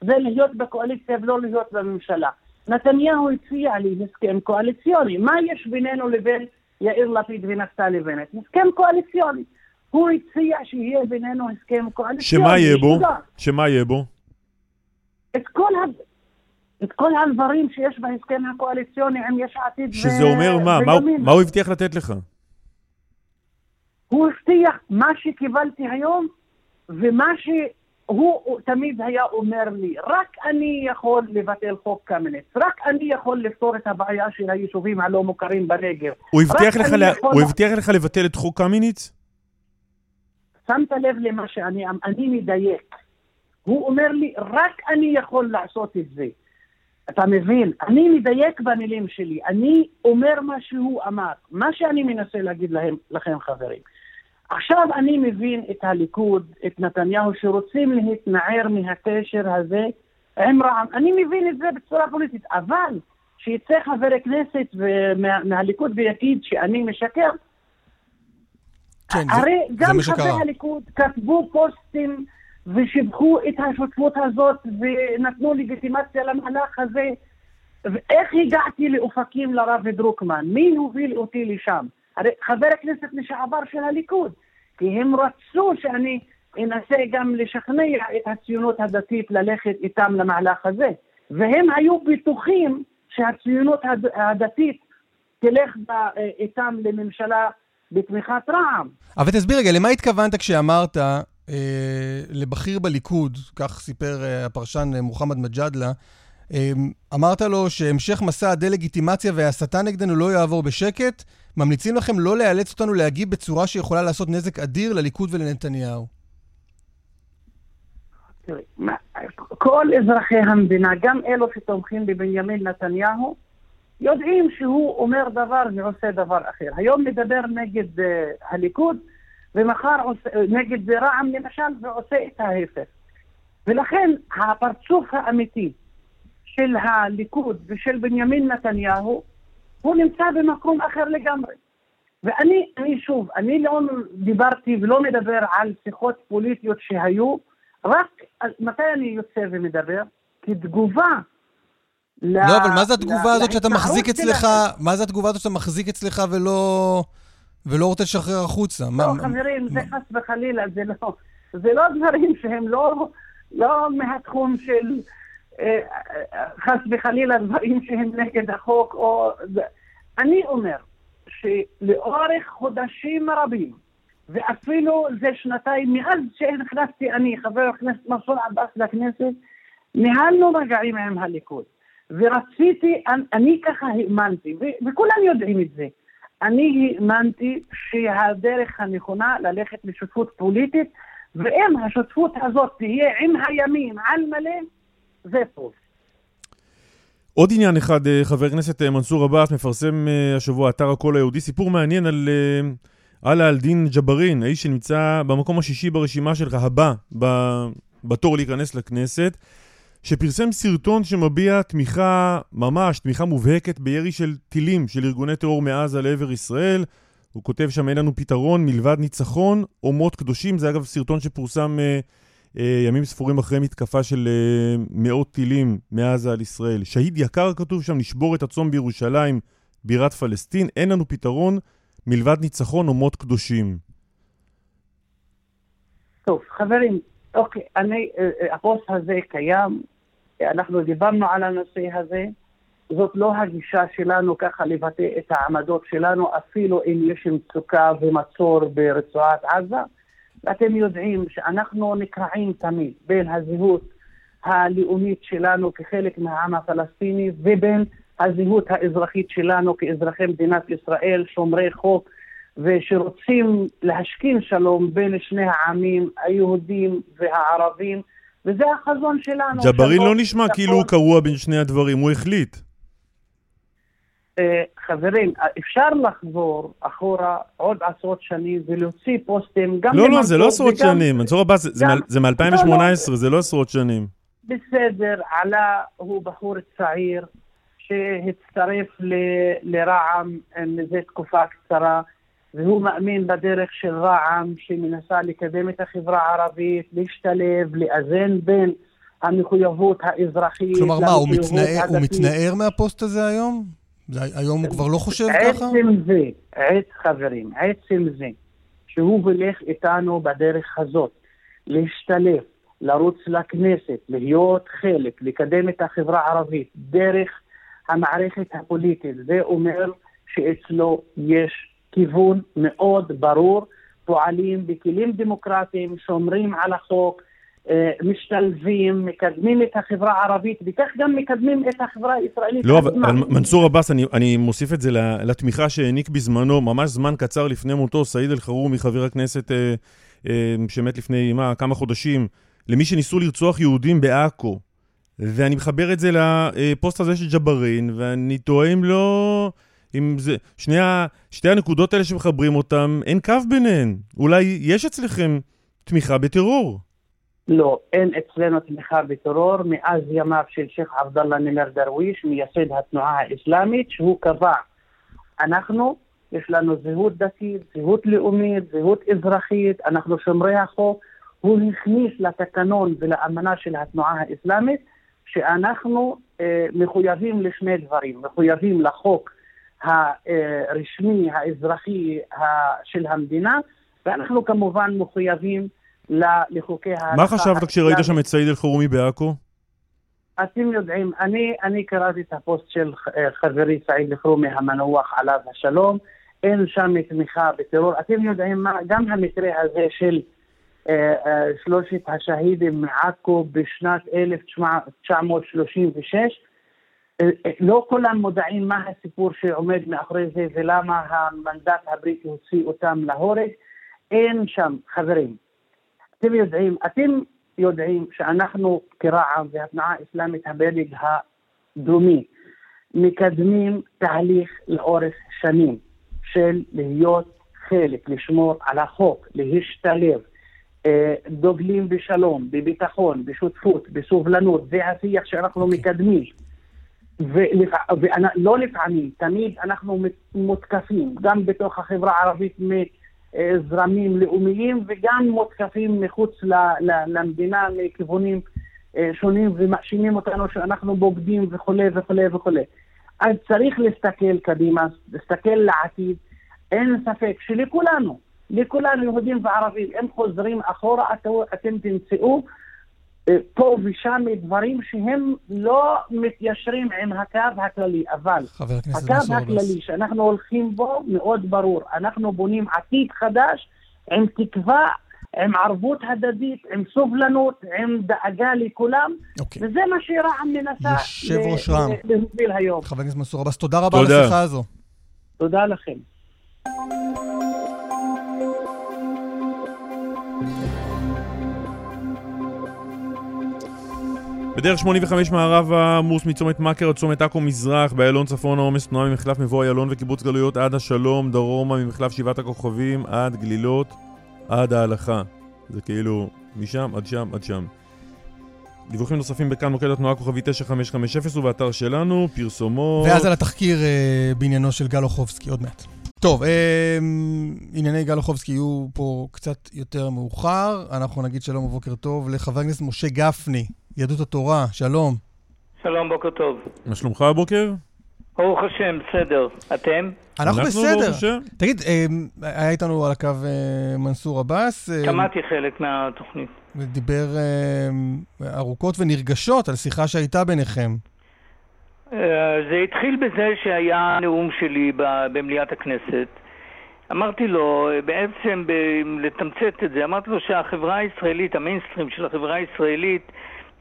זה להיות בקואליציה ולא להיות בממשלה. נתניהו הציע לי הסכם קואליציוני. מה יש בינינו לבין יאיר לפיד ונפתלי בנט? הסכם קואליציוני. הוא הציע שיהיה בינינו הסכם קואליציוני. שמה יהיה בו? שמה יהיה בו? את כל, ה... את כל הדברים שיש בהסכם הקואליציוני עם יש עתיד שזה אומר מה? מה הוא-. מה הוא הבטיח לתת לך? הוא הבטיח מה שקיבלתי היום ומה שהוא תמיד היה אומר לי, רק אני יכול לבטל חוק קמיניץ, רק אני יכול לפתור את הבעיה של היישובים הלא מוכרים בנגב. הוא הבטיח לך לה- יכול- הוא הבטיח לך לבטל את חוק קמיניץ? שמת לב למה שאני אני מדייק. הוא אומר לי, רק אני יכול לעשות את זה. אתה מבין? אני מדייק במילים שלי. אני אומר מה שהוא אמר. מה שאני מנסה להגיד להם, לכם, חברים. עכשיו אני מבין את הליכוד, את נתניהו, שרוצים להתנער מהקשר הזה עם רע"מ. אני מבין את זה בצורה פוליטית, אבל שיצא חבר כנסת ומה- מהליכוד ויגיד שאני משקר, כן, זה, הרי זה גם מה חברי. הליכוד כתבו פוסטים ושיבחו את השותפות הזאת ונתנו לגיטימציה למהלך הזה. ואיך הגעתי לאופקים לרב דרוקמן? מי הוביל אותי לשם? הרי חבר הכנסת לשעבר של הליכוד. כי הם רצו שאני אנסה גם לשכנע את הציונות הדתית ללכת איתם למהלך הזה. והם היו בטוחים שהציונות הד- הדתית תלך ב- איתם לממשלה בתמיכת רע"מ. אבל תסביר רגע, למה התכוונת כשאמרת אה, לבכיר בליכוד, כך סיפר אה, הפרשן אה, מוחמד מג'אדלה, אמרת לו שהמשך מסע הדה-לגיטימציה וההסתה נגדנו לא יעבור בשקט, ממליצים לכם לא לאלץ אותנו להגיב בצורה שיכולה לעשות נזק אדיר לליכוד ולנתניהו. כל אזרחי המדינה, גם אלו שתומכים בבנימין נתניהו, יודעים שהוא אומר דבר ועושה דבר אחר. היום מדבר נגד uh, הליכוד, ומחר עושה, נגד רע"מ למשל, ועושה את ההפך. ולכן הפרצוף האמיתי של הליכוד ושל בנימין נתניהו, הוא נמצא במקום אחר לגמרי. ואני, אני שוב, אני לא דיברתי ולא מדבר על שיחות פוליטיות שהיו, רק מתי אני יוצא ומדבר? כתגובה ל... לא, אבל מה זה התגובה הזאת שאתה מחזיק אצלך? מה זה התגובה הזאת שאתה מחזיק אצלך ולא... ולא רוצה לשחרר החוצה? לא, מה- חברים, זה חס וחלילה, זה לא, זה לא דברים שהם לא, לא מהתחום של חס וחלילה דברים שהם נגד החוק, או... אני אומר שלאורך חודשים רבים, ואפילו זה שנתיים מאז שנכנסתי אני, חבר הכנסת מנסור עבאס לכנסת, ניהלנו מגעים עם הליכוד. ורציתי, אני, ככה האמנתי, וכולם יודעים את זה. אני האמנתי שהדרך הנכונה ללכת לשותפות פוליטית, ואם השותפות הזאת תהיה עם הימין על מלא, זה טוב. עוד עניין אחד, אה, חבר הכנסת אה, מנסור עבאס מפרסם אה, השבוע אתר הקול היהודי, סיפור מעניין על עלה אל-דין ג'בארין, האיש שנמצא במקום השישי ברשימה שלך, הבא בתור להיכנס לכנסת, שפרסם סרטון שמביע תמיכה, ממש תמיכה מובהקת בירי של טילים של ארגוני טרור מעזה לעבר ישראל. הוא כותב שם אין לנו פתרון מלבד ניצחון או מות קדושים. זה אגב סרטון שפורסם אה, ימים ספורים אחרי מתקפה של אה, מאות טילים מעזה על ישראל. שהיד יקר כתוב שם, נשבור את הצום בירושלים, בירת פלסטין. אין לנו פתרון מלבד ניצחון או מות קדושים. טוב, חברים, אוקיי, אני, אה, אה, הפוסט הזה קיים, אנחנו דיברנו על הנושא הזה. זאת לא הגישה שלנו ככה לבטא את העמדות שלנו, אפילו אם יש מצוקה ומצור ברצועת עזה. ואתם יודעים שאנחנו נקרעים תמיד בין הזהות הלאומית שלנו כחלק מהעם הפלסטיני ובין הזהות האזרחית שלנו כאזרחי מדינת ישראל, שומרי חוק, ושרוצים להשכין שלום בין שני העמים, היהודים והערבים, וזה החזון שלנו. ג'בארין לא נשמע כאילו הוא קרוע בין שני הדברים, הוא החליט. אה, חברים, אפשר לחזור אחורה עוד עשרות שנים ולהוציא פוסטים גם... לא, לא, זה לא עשרות שנים. מנסור עבאס, זה מ-2018, לא, לא. זה לא עשרות שנים. בסדר, עלה הוא בחור צעיר שהצטרף לרע"מ מזה תקופה קצרה, והוא מאמין בדרך של רע"מ שמנסה לקדם את החברה הערבית, להשתלב, לאזן בין המחויבות האזרחית... כלומר, מה, הוא מתנער, הוא מתנער מהפוסט הזה היום? זה, היום הוא כבר לא חושב ככה? עצם זה, עץ חברים, עצם זה שהוא הולך איתנו בדרך הזאת, להשתלב, לרוץ לכנסת, להיות חלק, לקדם את החברה הערבית דרך המערכת הפוליטית, זה אומר שאצלו יש כיוון מאוד ברור, פועלים בכלים דמוקרטיים, שומרים על החוק, משתלבים, מקדמים את החברה הערבית, וכך גם מקדמים את החברה הישראלית. לא, אבל מנסור עבאס, אני, אני מוסיף את זה לתמיכה שהעניק בזמנו, ממש זמן קצר לפני מותו, סעיד אלחרומי, חבר הכנסת אה, אה, שמת לפני, מה, כמה חודשים, למי שניסו לרצוח יהודים בעכו. ואני מחבר את זה לפוסט הזה של ג'בארין, ואני תוהה אם לא... אם זה... שני ה... שתי הנקודות האלה שמחברים אותם, אין קו ביניהן. אולי יש אצלכם תמיכה בטרור. לא, אין אצלנו תמיכה בטרור מאז ימיו של שייח' עבדאללה נימר דרוויש, מייסד התנועה האסלאמית, שהוא קבע, אנחנו, יש לנו זהות דתית, זהות לאומית, זהות אזרחית, אנחנו שומרי החוק, הוא הכניס לתקנון ולאמנה של התנועה האסלאמית שאנחנו אה, מחויבים לשני דברים, מחויבים לחוק הרשמי, האזרחי של המדינה, ואנחנו כמובן מחויבים לחוקי ההלכה. מה חשבת כשראית שם את סעיד אלחרומי בעכו? אתם יודעים, אני, אני קראתי את הפוסט של אה, חברי סעיד אלחרומי המנוח עליו השלום, אין שם תמיכה בטרור. אתם יודעים מה, גם המקרה הזה של אה, אה, שלושת השהידים מעכו בשנת 1936, אה, אה, לא כולם מודעים מה הסיפור שעומד מאחורי זה ולמה המנדט הבריטי הוציא אותם להורג. אין שם, חברים, אתם יודעים, אתם יודעים שאנחנו כרע"מ והתנועה האסלאמית הבדג הדרומי מקדמים תהליך לאורך שנים של להיות חלק, לשמור על החוק, להשתלב, אה, דוגלים בשלום, בביטחון, בשותפות, בסובלנות, זה השיח שאנחנו מקדמים. ולא לפעמים, תמיד אנחנו מותקפים, גם בתוך החברה הערבית זרמים לאומיים וגם מותקפים מחוץ למדינה מכיוונים אה, שונים ומאשימים אותנו שאנחנו בוגדים וכולי וכולי וכולי. אז צריך להסתכל קדימה, להסתכל לעתיד. אין ספק שלכולנו, לכולנו, יהודים וערבים, אם חוזרים אחורה, אתם תמצאו אה, פה ושם דברים שהם לא מתיישרים עם הקו הכללי, אבל הקו הכללי. שאנחנו הולכים בו מאוד ברור. אנחנו בונים עתיד חדש עם תקווה, עם ערבות הדדית, עם סובלנות, עם דאגה לכולם, אוקיי. וזה מה שרע"מ מנסה יושב ראש ל- רע"מ. ל- להוביל היום. חבר הכנסת מנסור עבאס, תודה רבה על תודה. השיחה הזו. תודה לכם. בדרך 85 מערב עמוס מצומת מכר עד צומת עכו מזרח, באיילון צפון העומס תנועה ממחלף מבוא איילון וקיבוץ גלויות עד השלום, דרומה ממחלף שבעת הכוכבים עד גלילות עד ההלכה. זה כאילו משם עד שם עד שם. דיווחים נוספים בכאן מוקד התנועה כוכבי 9550 ובאתר שלנו, פרסומות. ואז על התחקיר אה, בעניינו של גל אוחובסקי, עוד מעט. טוב, אה, ענייני גל אוחובסקי יהיו פה קצת יותר מאוחר. אנחנו נגיד שלום ובוקר טוב לחבר הכנסת משה גפני, יהדות התורה, שלום. שלום, בוקר טוב. מה שלומך הבוקר? ברוך השם, בסדר. אתם? אנחנו בסדר. תגיד, אה, היה איתנו על הקו אה, מנסור עבאס, אה, שמעתי חלק מהתוכנית. ודיבר אה, ארוכות ונרגשות על שיחה שהייתה ביניכם. זה התחיל בזה שהיה נאום שלי ב- במליאת הכנסת. אמרתי לו, בעצם, לתמצת את זה, אמרתי לו שהחברה הישראלית, המיינסטרים של החברה הישראלית,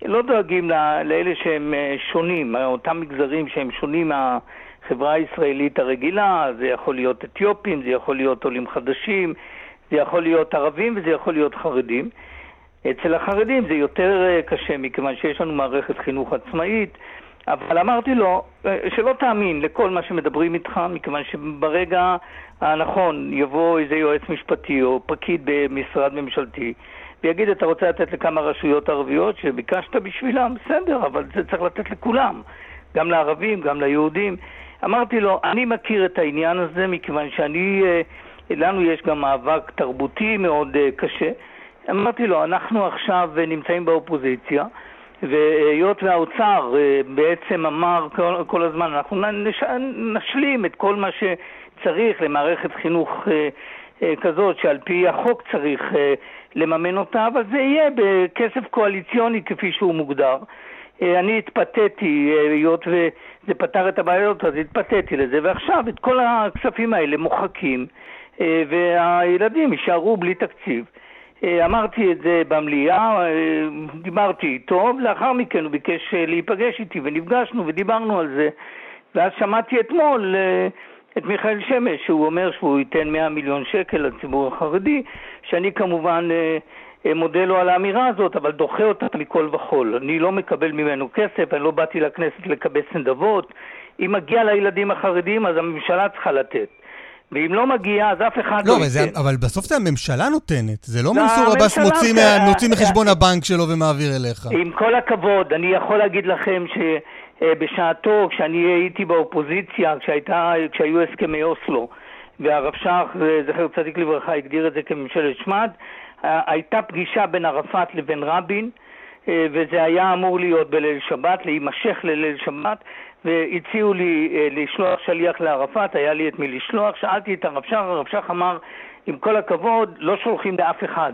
לא דואגים לאלה שהם אה, שונים, אותם מגזרים שהם שונים מהחברה הישראלית הרגילה, זה יכול להיות אתיופים, זה יכול להיות עולים חדשים, זה יכול להיות ערבים וזה יכול להיות חרדים. אצל החרדים זה יותר אה, קשה מכיוון שיש לנו מערכת חינוך עצמאית, אבל אמרתי לו אה, שלא תאמין לכל מה שמדברים איתך, מכיוון שברגע הנכון יבוא איזה יועץ משפטי או פקיד במשרד ממשלתי ויגיד, אתה רוצה לתת לכמה רשויות ערביות שביקשת בשבילם? בסדר, אבל זה צריך לתת לכולם, גם לערבים, גם ליהודים. אמרתי לו, אני מכיר את העניין הזה מכיוון שאני, אה, לנו יש גם מאבק תרבותי מאוד אה, קשה. אמרתי לו, אנחנו עכשיו אה, נמצאים באופוזיציה, והיות והאוצר בעצם אמר כל, כל הזמן, אנחנו נש, נשלים את כל מה שצריך למערכת חינוך כזאת, שעל פי החוק צריך אה, לממן אותה, אבל זה יהיה בכסף קואליציוני כפי שהוא מוגדר. אה, אני התפתיתי, אה, היות וזה פתר את הבעיות, אז התפתיתי לזה, ועכשיו את כל הכספים האלה מוחקים, אה, והילדים יישארו בלי תקציב. אה, אמרתי את זה במליאה, אה, דיברתי איתו, ולאחר מכן הוא ביקש אה, להיפגש איתי, ונפגשנו ודיברנו על זה. ואז שמעתי אתמול אה, את מיכאל שמש, שהוא אומר שהוא ייתן 100 מיליון שקל לציבור החרדי, שאני כמובן אה, אה, מודה לו על האמירה הזאת, אבל דוחה אותה מכל וכול. אני לא מקבל ממנו כסף, אני לא באתי לכנסת לקבץ נדבות. אם מגיע לילדים החרדים, אז הממשלה צריכה לתת. ואם לא מגיע, אז אף אחד לא, לא אבל, זה, ייתן. אבל בסוף זה הממשלה נותנת. זה לא מנסור עבאס מוציא, מה, מוציא מחשבון הבנק שלו ומעביר אליך. עם כל הכבוד, אני יכול להגיד לכם שבשעתו, כשאני הייתי באופוזיציה, כשהייתה, כשהיו הסכמי אוסלו, והרב שך, זכר צדיק לברכה, הגדיר את זה כממשלת שמד, אה, הייתה פגישה בין ערפאת לבין רבין, אה, וזה היה אמור להיות בליל שבת, להימשך לליל שבת, והציעו לי אה, לשלוח שליח לערפאת, היה לי את מי לשלוח, שאלתי את הרב שך, הרב שך אמר, עם כל הכבוד, לא שולחים לאף אחד.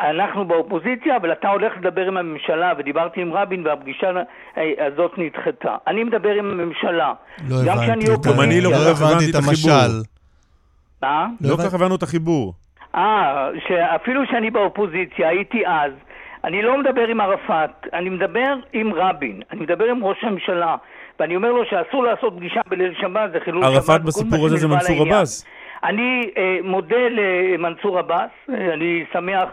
אנחנו באופוזיציה, אבל אתה הולך לדבר עם הממשלה, ודיברתי עם רבין והפגישה הזאת נדחתה. אני מדבר עם הממשלה. לא הבנתי. גם אני לא כל כך הבנתי את החיבור. המשל. מה? לא לא כל כך הבנו את החיבור. אה, שאפילו שאני באופוזיציה, הייתי אז, אני לא מדבר עם ערפאת, אני מדבר עם רבין, אני מדבר עם ראש הממשלה, ואני אומר לו שאסור לעשות פגישה בליל שבת, זה חילול שבת. ערפאת בסיפור הזה זה מנסור. עבאס. אני אה, מודה למנסור עבאס, אני שמח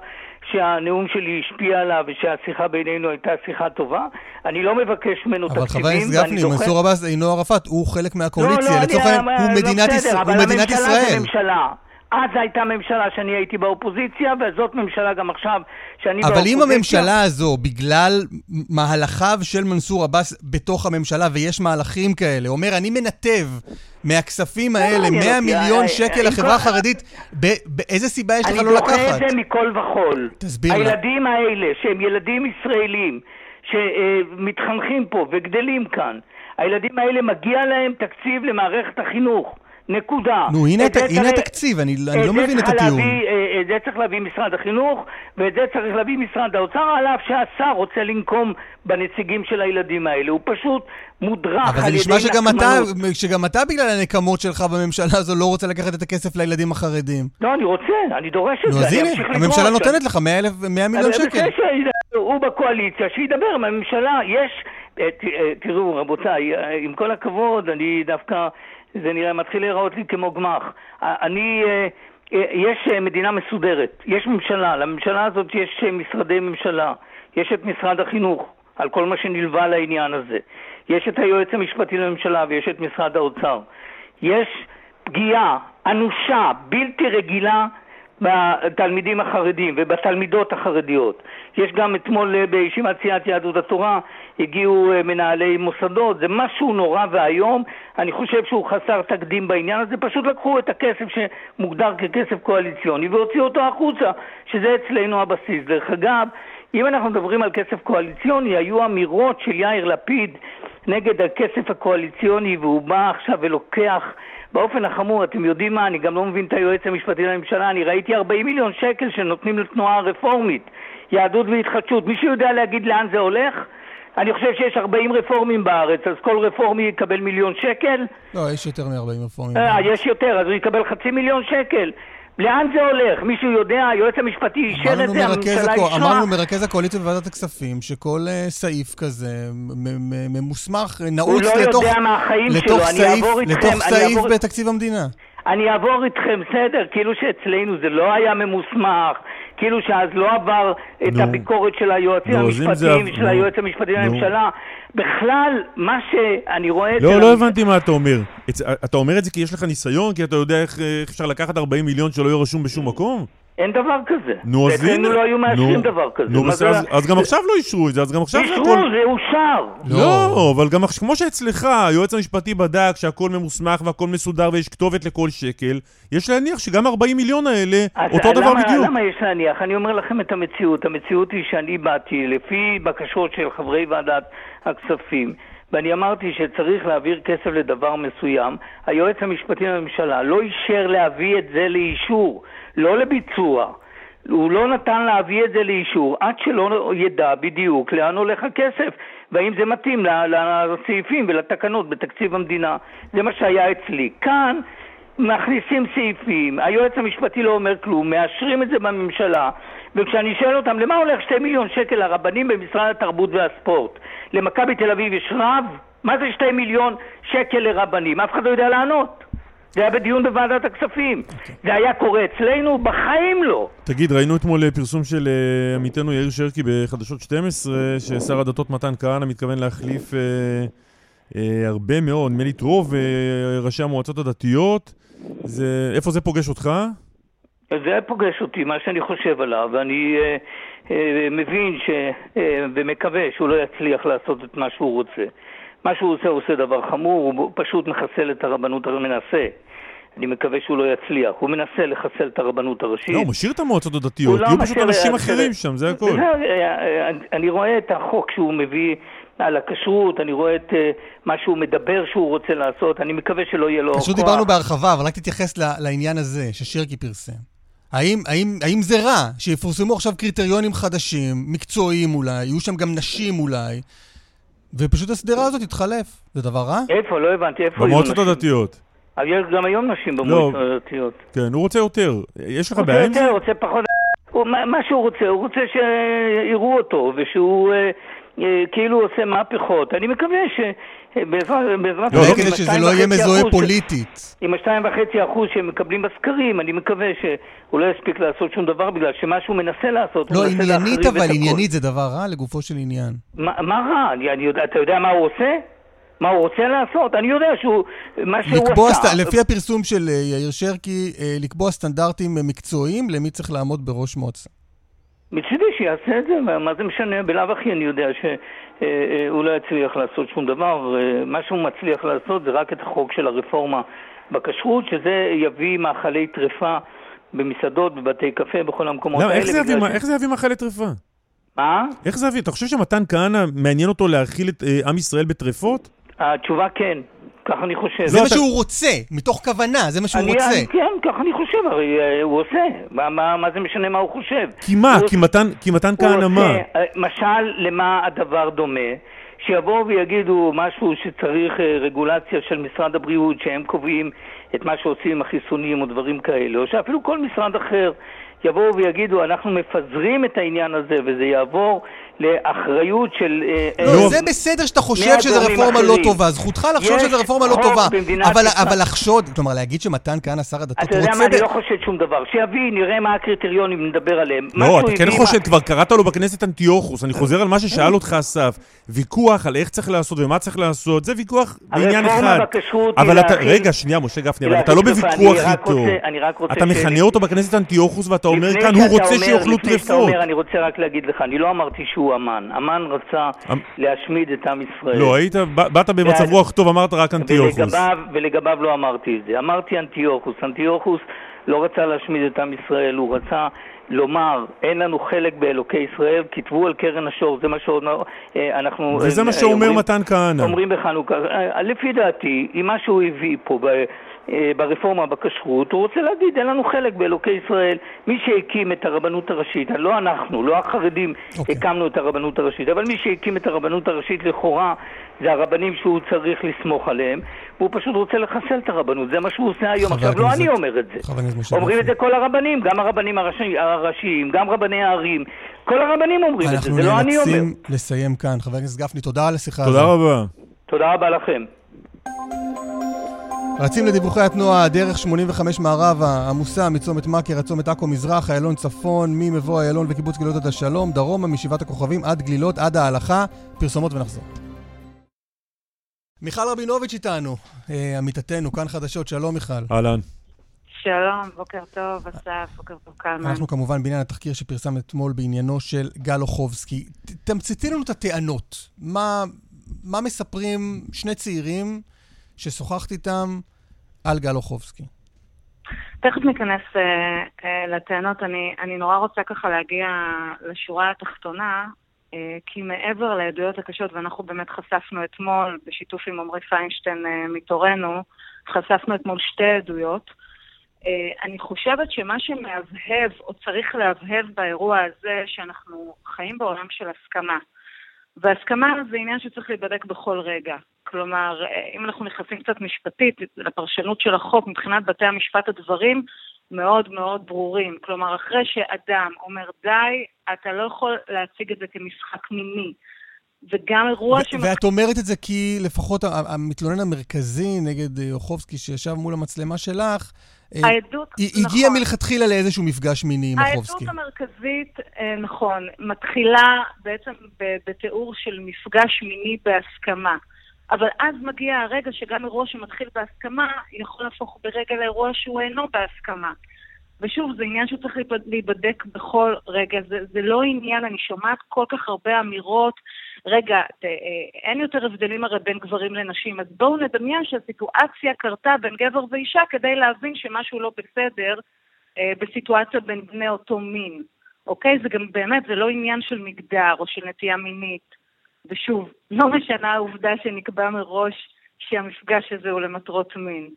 שהנאום שלי השפיע עליו ושהשיחה בינינו הייתה שיחה טובה. אני לא מבקש ממנו אבל תקציבים, חבר הכנסת גפני. מנסור עבאס אינו ערפאת, הוא חלק לא, מהקואליציה. לא, לצורך אני- העניין, הוא לא מדינת ישראל. אבל הממשלה. זה ממשלה. אז הייתה ממשלה שאני הייתי באופוזיציה, וזאת ממשלה גם עכשיו שאני אבל באופוזיציה. אם הממשלה הזו, בגלל מהלכיו של מנסור עבאס בתוך הממשלה, ויש מהלכים כאלה, אומר, אני מנתב מהכספים האלה מעניין 100 אותי, מיליון אה, שקל לחברה החרדית, באיזה סיבה יש לך אני לא דוחה לקחת? את זה מכל וכול. תסביר לה. הילדים האלה, שהם ילדים ישראלים, שמתחנכים פה וגדלים כאן, הילדים האלה מגיע להם תקציב למערכת החינוך. נקודה. נו, הנה את זה הת- הנה התקציב, אני אני לא זה מבין את הטיעון. להביא, אה, אה, ואת זה צריך להביא משרד החינוך, ואת זה צריך להביא משרד האוצר, על אף שהשר רוצה לנקום בנציגים של הילדים האלה. הוא פשוט מודרך אבל על זה ידי נשמע שגם אתה. שגם אתה בגלל הנקמות שלך בממשלה הזו לא רוצה לקחת את הכסף לילדים החרדים. לא, אני רוצה, אני דורש את נו, זה, אז הנה. הממשלה נותנת לך 100 אלף- 100 מיליון אבל שקל. הוא בקואליציה, שידבר עם הממשלה. יש, ת- תראו, רבותיי, אה, עם כל הכבוד, אני דווקא, זה נראה, מתחיל להיראות לי כמו גמ"ח. אה, אני, אה, אה, יש אה, מדינה מסודרת, יש ממשלה, לממשלה הזאת יש אה, משרדי ממשלה, יש את משרד החינוך, על כל מה שנלווה לעניין הזה. יש את היועץ המשפטי לממשלה ויש את משרד האוצר. יש פגיעה אנושה, בלתי רגילה, בתלמידים החרדים ובתלמידות החרדיות. יש גם אתמול אה, בישיבת סיעת יהדות התורה הגיעו אה, מנהלי מוסדות, זה משהו נורא ואיום, אני חושב שהוא חסר תקדים בעניין הזה, פשוט לקחו את הכסף שמוגדר ככסף קואליציוני והוציאו אותו החוצה, שזה אצלנו הבסיס. דרך אגב, אם אנחנו מדברים על כסף קואליציוני, היו אמירות של יאיר לפיד נגד הכסף הקואליציוני והוא בא עכשיו ולוקח באופן החמור, אתם יודעים מה, אני גם לא מבין את היועץ המשפטי לממשלה, אני ראיתי 40 מיליון שקל שנותנים לתנועה הרפורמית, יהדות והתחדשות. מישהו יודע להגיד לאן זה הולך? אני חושב שיש 40 רפורמים בארץ, אז כל רפורמי יקבל מיליון שקל. לא, יש יותר מ-40 רפורמים. אה, יש יותר, אז הוא יקבל חצי מיליון שקל. לאן זה הולך? מישהו יודע? היועץ המשפטי אישר את זה, מרכז הממשלה אישרה. אמר לנו מרכז הקואליציה בוועדת הכספים שכל אה, סעיף כזה מ- מ- ממוסמך, אה, נעוץ לא לתוך יודע מהחיים שלו, לתוך אני סעיף- אעבור איתכם, לתוך סעיף אעבור- בתקציב המדינה. אני אעבור איתכם, בסדר, כאילו שאצלנו זה לא היה ממוסמך, כאילו שאז לא עבר את נו. הביקורת של היועצים נו, זה המשפטיים עב- ושל נו. היועץ המשפטי. לממשלה. בכלל, מה שאני רואה... לא, לא הבנתי מה אתה אומר. אתה אומר את זה כי יש לך ניסיון? כי אתה יודע איך איך אפשר לקחת 40 מיליון שלא יהיה רשום בשום מקום? אין דבר כזה. נו, אז אצלנו הנה. לא היו מאשרים דבר כזה. נו, בסדר, אז- אז גם עכשיו לא אישרו את זה, אז גם עכשיו זה אישרו, הכל... זה אושר. לא, אבל גם כמו שאצלך, היועץ המשפטי בדק שהכל ממוסמך והכל מסודר ויש כתובת לכל שקל, יש להניח שגם 40 מיליון האלה, אז אותו דבר למה, בדיוק. למה יש להניח? אני אומר לכם את המציאות. המציאות היא שאני באתי לפי בקשות של חברי ועדת הכספים, ואני אמרתי שצריך להעביר כסף לדבר מסוים. היועץ המשפטי לממשלה לא אישר להביא את זה לאישור, לא לביצוע. הוא לא נתן להביא את זה לאישור עד שלא ידע בדיוק לאן הולך הכסף והאם זה מתאים לסעיפים ולתקנות בתקציב המדינה. זה מה שהיה אצלי. כאן מכניסים סעיפים, היועץ המשפטי לא אומר כלום, מאשרים את זה בממשלה, וכשאני שואל אותם, למה הולך שתי מיליון שקל לרבנים במשרד התרבות והספורט? למכבי תל אביב יש רב? מה זה שתי מיליון שקל לרבנים? אף אחד לא יודע לענות. זה היה בדיון בוועדת הכספים. זה היה קורה אצלנו? בחיים לא. תגיד, ראינו אתמול אה, פרסום של אה, עמיתנו יאיר שרקי בחדשות 12, ששר הדתות מתן כהנא מתכוון להחליף אה, אה, הרבה מאוד, נדמה לי את רוב אה, ראשי המועצות הדתיות. זה, איפה זה פוגש אותך? זה פוגש אותי, מה שאני חושב עליו, ואני אה, אה, מבין ש, אה, ומקווה שהוא לא יצליח לעשות את מה שהוא רוצה. מה שהוא עושה, הוא עושה דבר חמור, הוא פשוט מחסל את הרבנות, מנסה. אני מקווה שהוא לא יצליח. הוא מנסה לחסל את הרבנות הראשית. לא, הוא משאיר את המועצות הדתיות, לא יהיו פשוט אנשים אה, אחרים. שם, זה הכל. זה, אה, אה, אני רואה את החוק שהוא מביא על הכשרות, אני רואה את אה, מה שהוא מדבר שהוא רוצה לעשות, אני מקווה שלא יהיה לו כוח. פשוט דיברנו בהרחבה, אבל רק תתייחס לעניין הזה ששירקי פרסם. האם, האם, האם זה רע שיפורסמו עכשיו קריטריונים חדשים, מקצועיים אולי, יהיו שם גם נשים אולי, ופשוט הסדרה הזאת תתחלף? זה דבר רע? איפה? לא הבנתי, איפה יהיו במועצות נשים? הדתיות. יש גם היום נשים במועצות הדתיות. כן, הוא רוצה יותר. יש לך רוצה בעיה עם זה? יותר, רוצה פחות... הוא, מה, שהוא רוצה, הוא רוצה שיראו אותו, ושהוא אה, אה, כאילו עושה מהפכות. אני מקווה שבעזרת... אולי כדי שזה לא יהיה מזוהה פוליטית. עם השתיים וחצי אחוז שהם מקבלים בסקרים, אני מקווה שהוא לא יספיק לעשות שום דבר, בגלל שמה שהוא מנסה לעשות, לא, הוא מנסה עניינית להחריב את אבל. עניינית זה דבר רע לגופו של עניין. מה, מה רע? אני, אני אתה יודע מה הוא עושה? מה הוא רוצה לעשות? אני יודע שהוא... מה שהוא עשה... סט... לפי הפרסום של אה, יאיר שרקי, אה, לקבוע סטנדרטים אה, מקצועיים למי צריך לעמוד בראש מועצה. מצידי שיעשה את זה, מה- זה משנה? בלאו הכי אני יודע שהוא לא יצליח לעשות שום דבר. מה שהוא מצליח לעשות זה רק את החוק של הרפורמה בכשרות, שזה יביא מאכלי טרפה במסעדות, בבתי קפה, בכל המקומות למה, האלה. איך זה יביא ש- איך זה יביא מאכלי טרפה? מה? איך זה יביא? אתה חושב שמתן כהנא מעניין אותו להאכיל את אה, עם ישראל בטרפות? התשובה כן. כך אני חושב. זה מה שהוא רוצה, מתוך כוונה, זה מה שהוא אני- רוצה. אני- כן, כך אני חושב, הרי אה, הוא עושה. מה- מה מה זה משנה מה הוא חושב? כי מה? כי מתן- כי מתן הוא כהנא מה? משל למה הדבר דומה? שיבואו ויגידו משהו שצריך אה, רגולציה של משרד הבריאות, שהם קובעים את מה שעושים עם החיסונים או דברים כאלה, או שאפילו כל משרד אחר יבואו ויגידו, אנחנו מפזרים את העניין הזה וזה יעבור לאחריות של... אה, לא, אה, זה בסדר שאתה חושב שזו רפורמה לא. טובה, זכותך לחשוב שזו רפורמה לא טובה. אבל- לחשוד, כלומר להגיד שמתן כהנא, שר הדתות, אתה יודע רוצה... מה, אני לא חושד שום דבר. שיביא, נראה מה הקריטריונים, נדבר עליהם. לא, אתה כן חושד, כבר קראת לו בכנסת אנטיוכוס, אני חוזר על מה ששאל אותך אסף. ויכוח על איך צריך לעשות ומה צריך לעשות, זה ויכוח בעניין הרפורמה אחד. בכשרות היא אבל אתה, רגע, שנייה, משה גפני, אבל אתה לא בוויכוח איתו. רוצה- רוצה אתה מכנה אותו בכנסת אנטיוכוס ואתה אומר כאן, הוא רוצה שיאכלו לפני שאתה טרפות. אומר, אני רוצה רק להגיד לך, אני לא אמרתי שהוא אמן. אמן רצה אמ- להשמיד את עם ישראל. לא, היית, באת במצב ואז- רוח טוב, אמרת רק אנטיוכוס. ולגביו, ולגביו לא אמרתי את זה. אמרתי אנטיוכוס. אנטיוכוס לא רצה להשמיד את עם ישראל, הוא רצה לומר, אין לנו חלק באלוקי ישראל, כתבו על קרן השור, זה מה שאנחנו... וזה מה אה, שאומר אומרים- מתן כהנא. אומרים בחנוכה, אה, לפי דעתי, עם מה שהוא הביא פה אה, ברפורמה בכשרות, הוא רוצה להגיד, אין לנו חלק באלוקי ישראל. מי שהקים את הרבנות הראשית, לא אנחנו, לא החרדים אוקיי. הקמנו את הרבנות הראשית, אבל מי שהקים את הרבנות הראשית לכאורה זה הרבנים שהוא צריך לסמוך עליהם, והוא פשוט רוצה לחסל את הרבנות, זה מה שהוא עושה היום. עכשיו, לא הכנסת- אני אומר את זה. אומרים את. זה כל הרבנים, גם הרבנים הראשי- הראשיים, גם רבני הערים, כל הרבנים אומרים את זה, אנחנו זה לא אני אומר. נאלצים לסיים כאן. חבר הכנסת גפני, תודה על השיחה תודה הזאת. רבה. תודה רבה לכם. רצים לדיווחי התנועה, דרך 85 מערבה, עמוסה מצומת מכר עד צומת עכו מזרח, איילון צפון, ממבוא איילון וקיבוץ גלילות עד השלום, דרומה משבעת הכוכבים עד גלילות, עד ההלכה, פרסומות ונחזור. מיכל רבינוביץ' איתנו, אה, עמיתתנו, כאן חדשות, שלום מיכל. אהלן. שלום, בוקר טוב, אסף, בוקר טוב, קלמן. אנחנו כמובן בעניין התחקיר שפרסם אתמול בעניינו של גל אוחובסקי. תמצתי לנו את הטענות. מה, מה מספרים שני צעירים ששוחחת איתם על גל אוחובסקי? תכף ניכנס אה, אה, לטענות. אני, אני נורא רוצה ככה להגיע לשורה התחתונה, אה, כי מעבר לעדויות הקשות, ואנחנו באמת חשפנו אתמול, בשיתוף עם עמרי פיינשטיין אה, מתורנו, חשפנו אתמול שתי עדויות. אה, אני חושבת שמה שמהבהב, או צריך להבהב באירוע הזה, שאנחנו חיים בעולם של הסכמה. והסכמה זה עניין שצריך להיבדק בכל רגע. כלומר, אה, אם אנחנו נכנסים קצת משפטית לפרשנות של החוק, מבחינת בתי המשפט הדברים מאוד מאוד ברורים. כלומר, אחרי שאדם אומר די, אתה לא יכול להציג את זה כמשחק מיני. וגם אירוע ו- ואת אומרת את זה כי לפחות המתלונן המרכזי נגד אה, אוחובסקי שישב מול המצלמה שלך, העדות, היא נכון. הגיעה מלכתחילה לאיזשהו מפגש מיני עם אוחובסקי. העדות המרכזית, אה, נכון, מתחילה בעצם בתיאור של מפגש מיני בהסכמה. אבל אז מגיע הרגע שגם אירוע שמתחיל בהסכמה יכול להפוך ברגע לאירוע שהוא אינו בהסכמה. ושוב, זה עניין שצריך להיבד- להיבדק בכל רגע. זה, זה לא עניין, אני שומעת כל כך הרבה אמירות, רגע, ת, אה, אין יותר הבדלים הרי בין גברים לנשים, אז בואו נדמיין שהסיטואציה קרתה בין גבר ואישה כדי להבין שמשהו לא בסדר אה, בסיטואציה בין בני אותו מין. אוקיי? זה גם באמת, זה לא עניין של מגדר או של נטייה מינית. ושוב, לא משנה העובדה שנקבע מראש שהמפגש הזה הוא למטרות מין.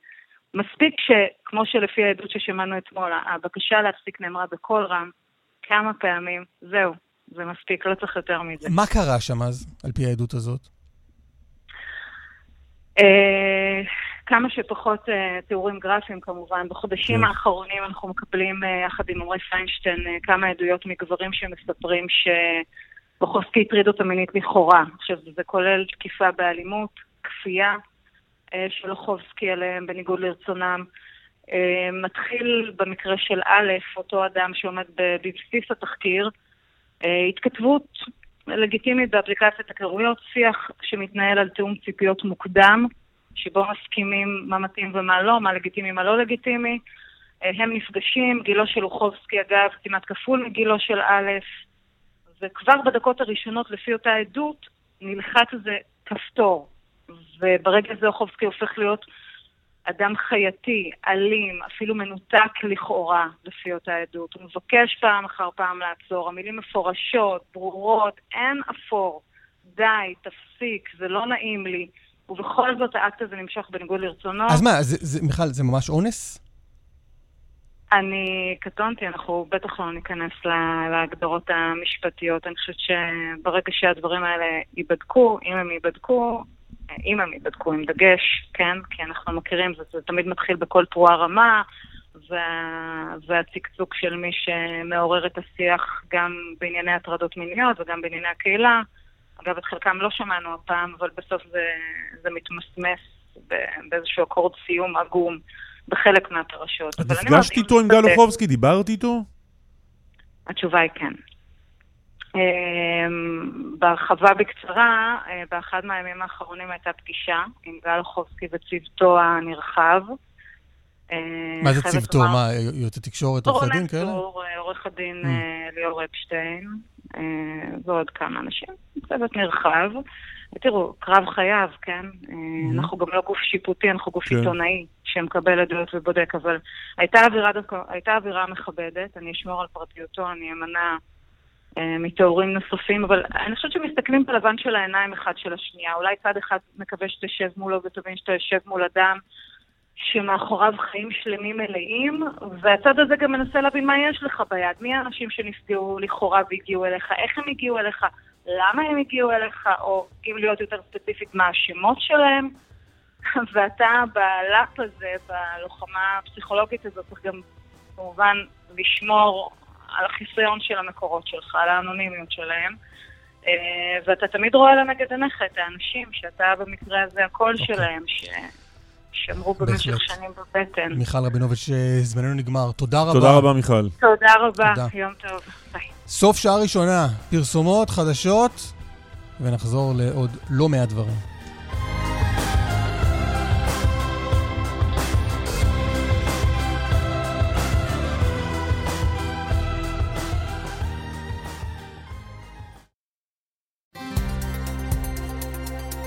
מספיק שכמו שלפי העדות ששמענו אתמול, הבקשה להפסיק נאמרה בקול רם כמה פעמים, זהו, זה מספיק, לא צריך יותר מזה. מה קרה שם אז, על פי העדות הזאת? אה, כמה שפחות אה, תיאורים גרפיים כמובן. בחודשים כן. האחרונים אנחנו מקבלים אה, יחד עם עמרי פיינשטיין כמה עדויות מגברים שמספרים שבוחובסקי הטריד אותה מינית לכאורה. עכשיו, זה כולל תקיפה באלימות, כפייה אה, של אוחובסקי עליהם בניגוד לרצונם. אה, מתחיל במקרה של א', אותו אדם שעומד בבסיס התחקיר, אה, התכתבות לגיטימית באפליקציית היכרויות, שיח שמתנהל על תיאום ציפיות מוקדם, שבו מסכימים מה מתאים ומה לא, מה לגיטימי, מה לא לגיטימי. הם נפגשים, גילו של אוחובסקי אגב כמעט כפול מגילו של א', וכבר בדקות הראשונות לפי אותה עדות נלחץ איזה כפתור, וברגע זה אוחובסקי הופך להיות אדם חייתי, אלים, אפילו מנותק לכאורה, לפי אותה עדות. הוא מבקש פעם אחר פעם לעצור, המילים מפורשות, ברורות, אין אפור. די, תפסיק, זה לא נעים לי. ובכל זאת האקט הזה נמשך בניגוד לרצונו. אז מה, זה, זה, מיכל, זה ממש אונס? אני קטונתי, אנחנו בטח לא ניכנס לה- להגדרות המשפטיות. אני חושבת שברגע שהדברים האלה ייבדקו, אם הם ייבדקו, אם הם ייבדקו עם דגש, כן? כי אנחנו מכירים, זה, זה תמיד מתחיל בכל תרועה רמה, וה, והצקצוק של מי שמעורר את השיח גם בענייני הטרדות מיניות וגם בענייני הקהילה. אגב, את חלקם לא שמענו הפעם, אבל בסוף זה, זה מתמסמס באיזשהו אקורד סיום עגום בחלק מהפרשות. את נפגשת איתו עם גל אוחובסקי? דיברת איתו? התשובה היא כן. אמ, בהרחבה בקצרה, אה, באחד מהימים האחרונים הייתה פגישה עם גל אוחובסקי וצוותו הנרחב. אה, מה זה צוותו? מה, יועצי תקשורת, עורכי דין כאלה? אה, עורך הדין Mm. ליאור אפשטיין, ועוד כמה אנשים. צוות נרחב. ותראו, קרב חייו, כן? אה, אנחנו גם לא גוף שיפוטי, אנחנו גוף כן. עיתונאי שמקבל עדויות ובודק, אבל הייתה אווירה, מכבדת, אני אשמור על פרטיותו, אני אמנע מתיאורים נוספים, אבל אני חושבת שמסתכלים בלבן של העיניים אחד של השנייה. אולי צד אחד מקווה שתשב מולו ותבין שאתה יושב מול אדם שמאחוריו חיים שלמים מלאים, והצד הזה גם מנסה להבין מה יש לך ביד, מי האנשים שנפגעו לכאורה והגיעו אליך, איך הם הגיעו אליך, למה הם הגיעו אליך, או אם להיות יותר ספציפית, מה השמות שלהם. ואתה בלאפ הזה, בלוחמה הפסיכולוגית הזאת, צריך גם כמובן לשמור על החיסיון של המקורות שלך, על האנונימיות שלהם. אה, ואתה תמיד רואה לנגד עיניך את האנשים שאתה במקרה הזה הקול אוקיי. שלהם, ששמרו במשך בהחלט. שנים בבטן. מיכל רבינוביץ', אה, זמננו נגמר. תודה רבה. תודה רבה, מיכל. תודה רבה, תודה. יום טוב. ביי. סוף שעה ראשונה, פרסומות, חדשות, ונחזור לעוד לא מעט דברים.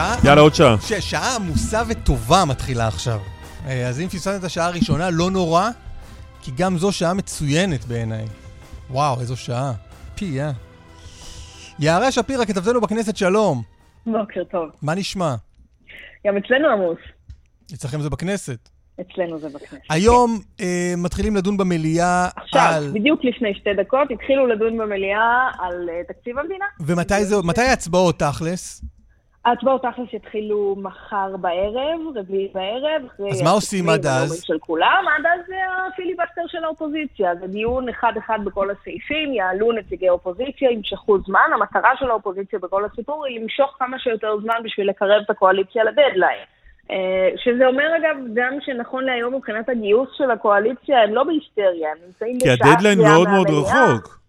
שעה... יאללה, עוד שעה. ש- שעה עמוסה וטובה מתחילה עכשיו. אה, אז אם פספסת את השעה הראשונה, לא נורא, כי גם זו שעה מצוינת בעיניי. וואו, איזו שעה. פי, אה. יערה שפירא, כתבתנו בכנסת, שלום. בוקר טוב. מה נשמע? גם אצלנו עמוס. אצלכם זה בכנסת. אצלנו זה בכנסת. היום אה, מתחילים לדון במליאה עכשיו, על... בדיוק לפני שתי דקות, התחילו לדון במליאה על uh, תקציב המדינה. ומתי זה... מתי ההצבעות, תכלס? ההצבעות תכלס יתחילו מחר בערב, רביעי בערב. אז מה עושים עד אז? של כולם, עד אז זה הפיליבסטר של האופוזיציה. זה דיון אחד-אחד בכל הסעיפים, יעלו נציגי אופוזיציה, ימשכו זמן. המטרה של האופוזיציה בכל הסיפור היא למשוך כמה שיותר זמן בשביל לקרב את הקואליציה לדדליין. אה, שזה אומר אגב גם שנכון להיום מבחינת הגיוס של הקואליציה הם לא בהיסטריה, הם נמצאים כי בשעה הדדליין שנייה מאוד מאוד. רחוק.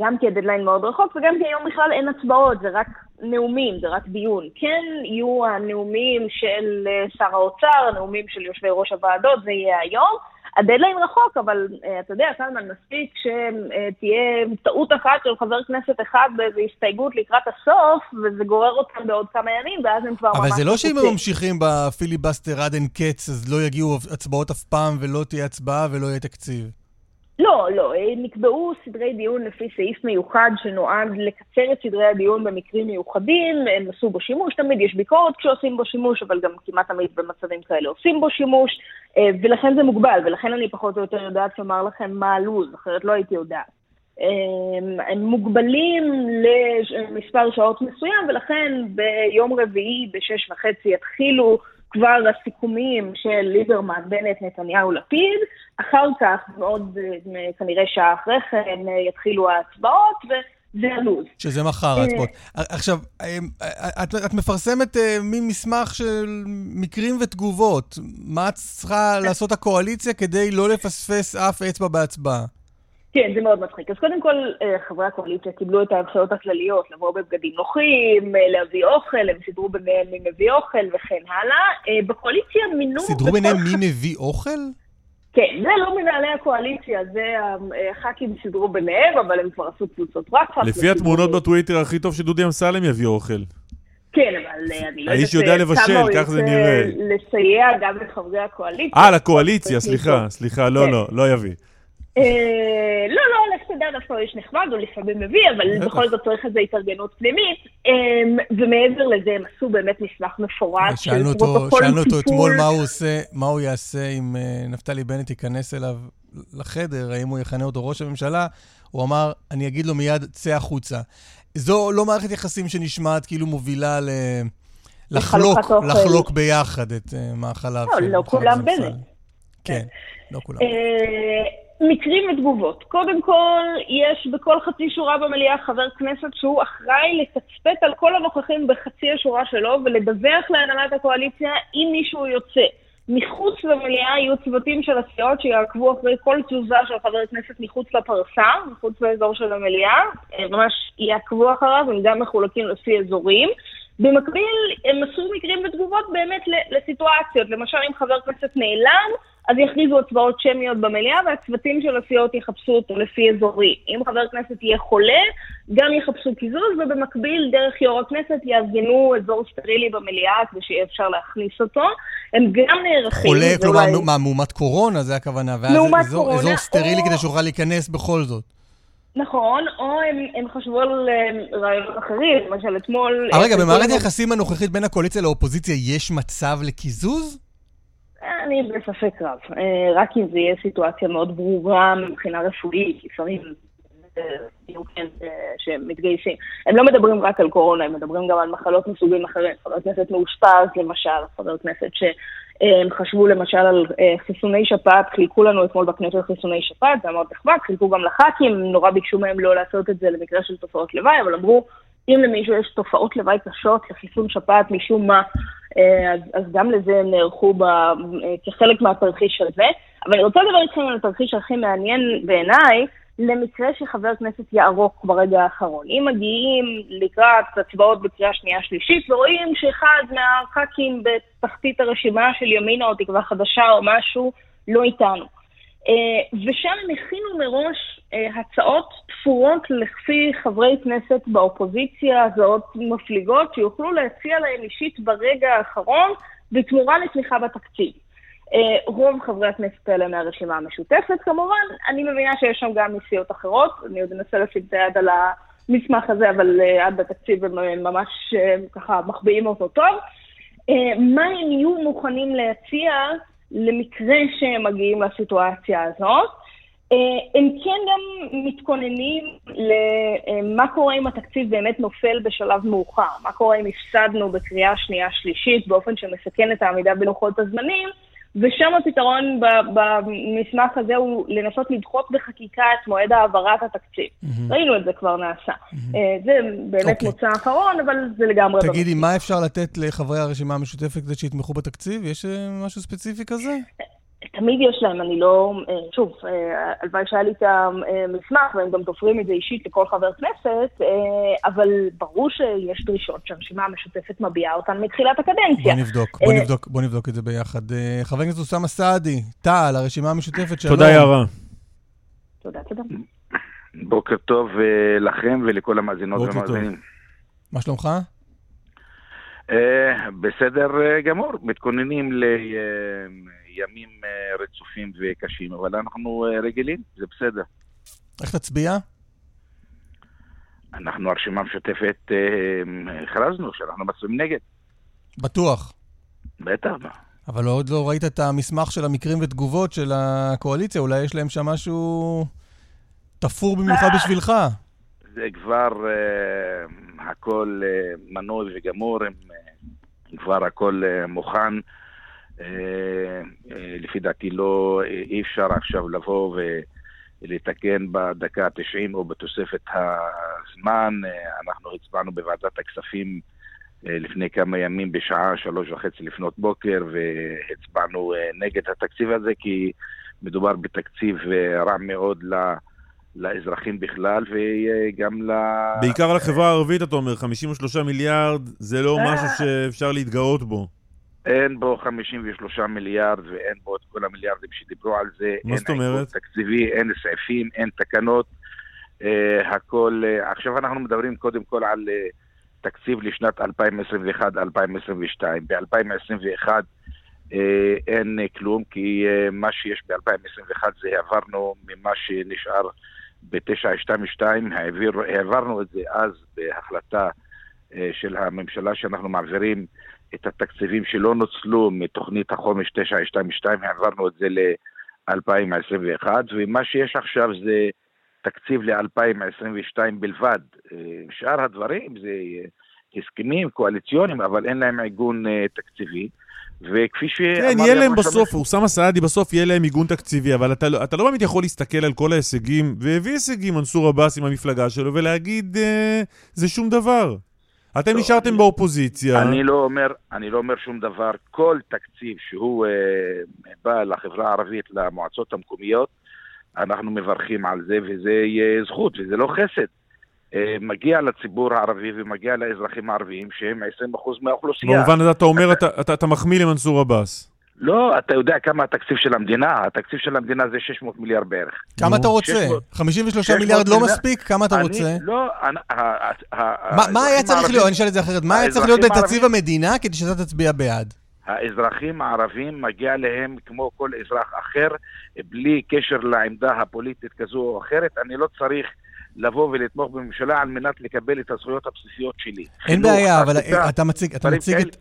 גם כי הדדליין מאוד רחוק, וגם כי היום בכלל אין הצבעות, זה רק נאומים, זה רק דיון. כן יהיו הנאומים של אה, שר האוצר, הנאומים של יושבי ראש הוועדות, זה יהיה היום. הדדליין רחוק, אבל אה, אתה יודע, קלמן, מספיק שתהיה טעות אחת של חבר כנסת אחד באיזו הסתייגות לקראת הסוף, וזה גורר אותם בעוד כמה ימים, ואז הם כבר ממש... אבל זה לא שאם הם. ממשיכים בפיליבסטר עד אין קץ, אז לא יגיעו הצבעות אף פעם, ולא תהיה הצבעה ולא יהיה תקציב. לא, לא, אה, נקבעו סדרי דיון לפי סעיף מיוחד שנועד לקצר את סדרי הדיון במקרים מיוחדים, הם עשו בו שימוש, תמיד יש ביקורת כשעושים בו שימוש, אבל גם כמעט תמיד במצבים כאלה עושים בו שימוש, אה, ולכן זה מוגבל, ולכן אני פחות או יותר יודעת לומר לכם מה הלו"ז, אחרת לא הייתי יודעת. אה, הם מוגבלים למספר שעות מסוים, ולכן ביום רביעי בשש וחצי יתחילו כבר הסיכומים של ליברמן, בנט, נתניהו, לפיד. אחר כך, מאוד אה, כנראה שעה אחרי כן, אה, יתחילו ההצבעות, זה הלו"ז. שזה מחר ההצבעות. עכשיו, אה, את, את מפרסמת מין מסמך של מקרים ותגובות. מה צריכה לעשות הקואליציה כדי לא לפספס אף אצבע בהצבעה? כן, זה מאוד מצחיק. אז קודם כל, אה, חברי הקואליציה קיבלו את ההנחיות הכלליות, לבוא בבגדים נוחים, אה, להביא אוכל, הם סידרו ביניהם מי מביא אוכל וכן הלאה. אה, בקואליציה מינו... סידרו בכל ביניהם מי מביא אוכל? כן, זה לא מנהלי הקואליציה, זה הח"כים סידרו ביניהם, אבל הם כבר עשו קבוצות וואטסאפ. לפי התמונות בטוויטר, הכי טוב שדודי אמסלם יביא אוכל. כן, אבל אני לא יודעת האיש יודע לבשל, כמה הוא כך זה ירצה נראה. לסייע גם לחברי הקואליציה. אה, לקואליציה, סליחה. סליחה, לא, כן. לא, לא יביא. אה, לא, לא, לך תדע, דווקא הוא איש נחמד, הוא לפעמים מביא, אבל. בכל זאת צריך איזו התארגנות פנימית. אה, ומעבר לזה, הם עשו באמת מסמך מפורט של שאלנו אותו, פרוטוקול שאלנו אותו טיפול. אתמול מה הוא עושה, מה הוא יעשה אם אה, נפתלי בנט ייכנס אליו לחדר, האם הוא יכנה אותו ראש הממשלה, הוא אמר, אני אגיד לו מיד, צא החוצה. זו לא מערכת יחסים שנשמעת כאילו מובילה ל... לחלוק. לחלוק ביחד את אה, מאכליו. לא, לא כולם בנט. כן, לא כולם. מקרים ותגובות. קודם כל, יש בכל חצי שורה במליאה חבר כנסת שהוא אחראי לתצפת על כל הנוכחים בחצי השורה שלו ולדווח להנהלת הקואליציה אם מישהו יוצא. מחוץ למליאה יהיו צוותים של הסיעות שיעקבו אחרי כל תזוזה של חבר כנסת מחוץ לפרסה, מחוץ לאזור של המליאה, ממש יעקבו אחריו, הם גם מחולקים לפי אזורים. במקביל, הם עשו מקרים ותגובות באמת לסיטואציות. למשל, אם חבר כנסת נעלם, אז יכריזו הצבעות שמיות במליאה, והצוותים של הסיעות יחפשו אותו לפי אזורי. אם חבר כנסת יהיה חולה, גם יחפשו קיזוז, ובמקביל, דרך יו"ר הכנסת, יארגנו אזור סטרילי במליאה, כדי שיהיה אפשר להכניס אותו. הם גם נערכים. חולה, כלומר, אולי- מה, מאומת קורונה, זה הכוונה, ואז אזור, קורונה, אזור סטרילי או- כדי שיוכל להיכנס בכל זאת. נכון, או הם, הם חשבו על אה, רעיונות אחרים, למשל אתמול... אבל רגע, אה, במערכת היחסים הנוכחית בין הקואליציה לאופוזיציה יש מצב לקיזוז? אני בספק רב. אה, רק אם זה יהיה סיטואציה מאוד ברורה מבחינה רפואית, לפעמים אה, כן אה, שמתגייסים. הם לא מדברים רק על קורונה, הם מדברים גם על מחלות מסוגים אחרים. חבר כנסת מאושפז, למשל, חבר כנסת שהם חשבו למשל על אה, חיסוני שפעת, חילקו לנו אתמול בכנסת חיסוני שפעת, זה מאוד נחמד, חילקו גם לח"כים, נורא ביקשו מהם לא לעשות את זה למקרה של תופעות לוואי, אבל אמרו, אם למישהו יש תופעות לוואי קשות לחיסון שפעת משום מה, אה, אז, אז גם לזה הם נערכו ב, אה, כחלק מהתרחיש הזה. אבל אני רוצה לדבר איתכם על התרחיש הכי מעניין בעיניי, למקרה שחבר כנסת יערוק ברגע האחרון. אם מגיעים לקראת הצבעות בקריאה שנייה שלישית ורואים שאחד מהח"כים בתחתית הרשימה של ימינה או תקווה חדשה או משהו לא איתנו. אה, ושם הם הכינו מראש אה, הצעות תפורות לפי חברי כנסת באופוזיציה, הצעות מפליגות, שיוכלו להציע להם אישית ברגע האחרון בתמורה לתמיכה בתקציב. אה, רוב חברי הכנסת האלה מהרשימה המשותפת כמובן, אני מבינה שיש שם גם מסיעות אחרות, אני עוד אנסה לשים את היד על המסמך הזה, אבל עד התקציב הם ממש ככה מחביאים אותו טוב. מה הם יהיו מוכנים להציע למקרה שהם מגיעים לסיטואציה הזאת. אה, הם כן גם מתכוננים למה קורה אם התקציב באמת נופל בשלב מאוחר, מה קורה אם הפסדנו בקריאה שנייה-שלישית באופן שמסכן את העמידה בלוחות הזמנים, ושם הפתרון במסמך הזה הוא לנסות לדחות בחקיקה את מועד העברת התקציב. ראינו את זה כבר נעשה. אה, זה באמת אוקיי. מוצא אחרון, אבל זה לגמרי... תגידי, מה אפשר לתת לחברי הרשימה המשותפת כדי שיתמכו בתקציב? יש אה, משהו ספציפי כזה? תמיד יש להם, אני לא... אה, שוב, אה, הלוואי שהיה לי את המסמך, והם גם תופרים את זה אישית לכל חבר כנסת, אה, אבל ברור שיש דרישות שהרשימה המשותפת מביעה אותן מתחילת הקדנציה. בוא נבדוק, בוא נבדוק, בוא נבדוק את זה ביחד. חבר הכנסת אוסאמה סעדי, תע"ל, הרשימה המשותפת, שלום. תודה, יערה. תודה, תודה. בוקר טוב לכם ולכל המאזינות. והמאזינים. מה שלומך? בסדר גמור, מתכוננים לימים אה, רצופים וקשים, אבל אנחנו אה, רגילים, זה בסדר. איך תצביע? אנחנו הרשימה המשותפת אה, הכרזנו שאנחנו מצביעים נגד, בטוח. בטח. אבל עוד לא ראית את המסמך של המקרים ותגובות של הקואליציה, אולי יש להם שם משהו תפור במיוחד בשבילך. זה כבר אה, הכל אה, מנוי וגמור, הם, אה, כבר הכל אה, מוכן. אה, אה, לפי דעתי לא, אה, אי אפשר עכשיו לבוא לתקן בדקה ה-90 או בתוספת הזמן. אנחנו הצבענו בוועדת הכספים לפני כמה ימים בשעה שלוש וחצי לפנות בוקר והצבענו נגד התקציב הזה כי מדובר בתקציב רע מאוד ל... לאזרחים בכלל וגם ל... בעיקר לחברה הערבית, אתה אומר, 53 מיליארד זה לא משהו שאפשר להתגאות בו. אין בו 53 מיליארד ואין בו את כל המיליארדים שדיברו על זה. מה זאת אומרת? אין תקציבי, אין סעיפים, אין תקנות. Uh, הכל... Uh, עכשיו אנחנו מדברים קודם כל על uh, תקציב לשנת 2021-2022. ב-2021 uh, אין uh, כלום, כי uh, מה שיש ב-2021 זה העברנו ממה שנשאר ב-922, העביר, העברנו את זה אז בהחלטה uh, של הממשלה שאנחנו מעבירים את התקציבים שלא נוצלו מתוכנית החומש 922, העברנו את זה ל-2021, ומה שיש עכשיו זה תקציב ל-2022 בלבד. אה, שאר הדברים זה הסכמים קואליציוניים, אבל אין להם עיגון אה, תקציבי. וכפי שאמר... כן, יהיה להם בסוף, אוסאמה סעדי בסוף יהיה להם עיגון תקציבי, אבל אתה, לא- אתה לא באמת יכול להסתכל על כל ההישגים, והביא הישגים מנסור עבאס עם המפלגה שלו, ולהגיד, אה, זה שום דבר. אתם לא, נשארתם אני, באופוזיציה. אני לא, אומר, אני לא אומר שום דבר. כל תקציב שהוא אה, בא לחברה הערבית, למועצות המקומיות, אנחנו מברכים על זה, וזה יהיה זכות, וזה לא חסד. אה, מגיע לציבור הערבי ומגיע לאזרחים הערביים שהם 20% מהאוכלוסייה. במובן הזה אתה אומר, אתה, אתה, אתה מחמיא למנסור עבאס. לא, אתה יודע כמה התקציב של המדינה? התקציב של המדינה זה 600 מיליארד בערך. כמה אתה רוצה? 53 מיליארד לא מספיק? כמה אתה רוצה? לא, מה היה צריך להיות? אני אשאל את זה אחרת. מה היה צריך להיות בתקציב המדינה כדי שאתה תצביע בעד? האזרחים הערבים מגיע להם כמו כל אזרח אחר, בלי קשר לעמדה הפוליטית כזו או אחרת. אני לא צריך לבוא ולתמוך בממשלה על מנת לקבל את הזכויות הבסיסיות שלי. אין בעיה, אבל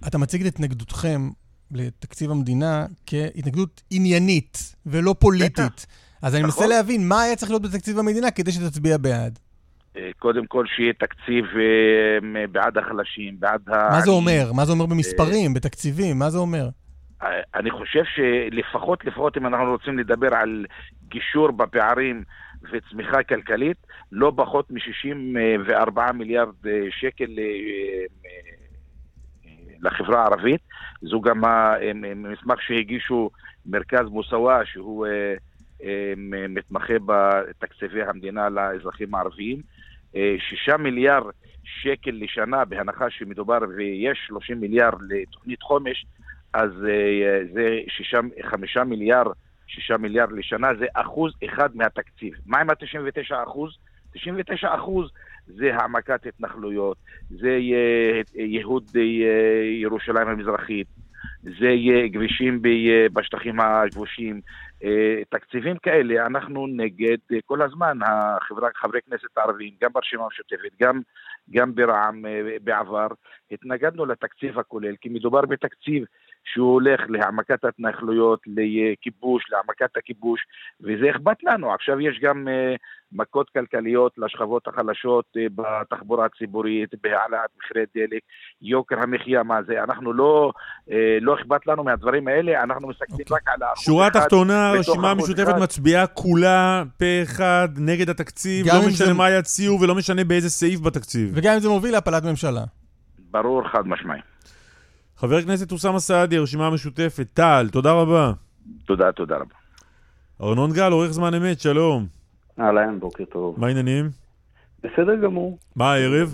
אתה מציג את התנגדותכם לתקציב המדינה כהתנגדות עניינית ולא פוליטית. אז אני מנסה נכון. להבין מה היה צריך להיות בתקציב המדינה כדי שתצביע בעד. אה, קודם כל שיהיה תקציב אה, בעד החלשים, בעד ה... מה זה אומר? מה זה אומר במספרים, בתקציבים? מה זה אומר? אה, אני חושב שלפחות, לפחות אם אנחנו רוצים לדבר על גישור בפערים וצמיחה כלכלית, לא פחות מ-64 מיליארד שקל לחברה הערבית. זו גם המסמך שהגישו מרכז מוסאווה, שהוא אה, אה, מתמחה בתקציבי המדינה לאזרחים הערביים. אה, שישה מיליארד שקל לשנה, בהנחה שמדובר ויש 30 מיליארד לתוכנית חומש, אז זה שישה, חמישה מיליארד, שישה מיליארד לשנה, זה אחוז אחד מהתקציב. מה עם ה-99 אחוז? 99 אחוז זה העמקת התנחלויות, זה ייהוד ירושלים המזרחית, זה יהיה כבישים בשטחים הכבושים, אה, תקציבים כאלה, אנחנו נגד אה, כל הזמן, החברה, חברי כנסת הערבים, גם ברשימה המשותפת, גם, גם ברע"מ אה, בעבר, התנגדנו לתקציב הכולל, כי מדובר בתקציב שהוא הולך להעמקת ההתנחלויות, לכיבוש, להעמקת הכיבוש, וזה אכפת לנו. עכשיו יש גם uh, מכות כלכליות לשכבות החלשות uh, בתחבורה הציבורית, בהעלאת מחירי דלק, יוקר המחיה, מה זה? אנחנו לא, uh, לא אכפת לנו מהדברים האלה, אנחנו מסתכלים okay. אוקיי. רק על האחוז שורה תחתונה, הרשימה המשותפת מצביעה כולה פה אחד נגד התקציב, לא משנה זה... מה יציעו ולא משנה באיזה סעיף בתקציב. וגם אם זה מוביל להפלת ממשלה. ברור, חד משמעי. חבר הכנסת אוסאמה סעדי, הרשימה המשותפת, טל, תודה רבה. תודה, תודה רבה. ארנון גל, עורך זמן אמת, שלום. אהלן, בוקר טוב. מה העניינים? בסדר גמור. מה הערב?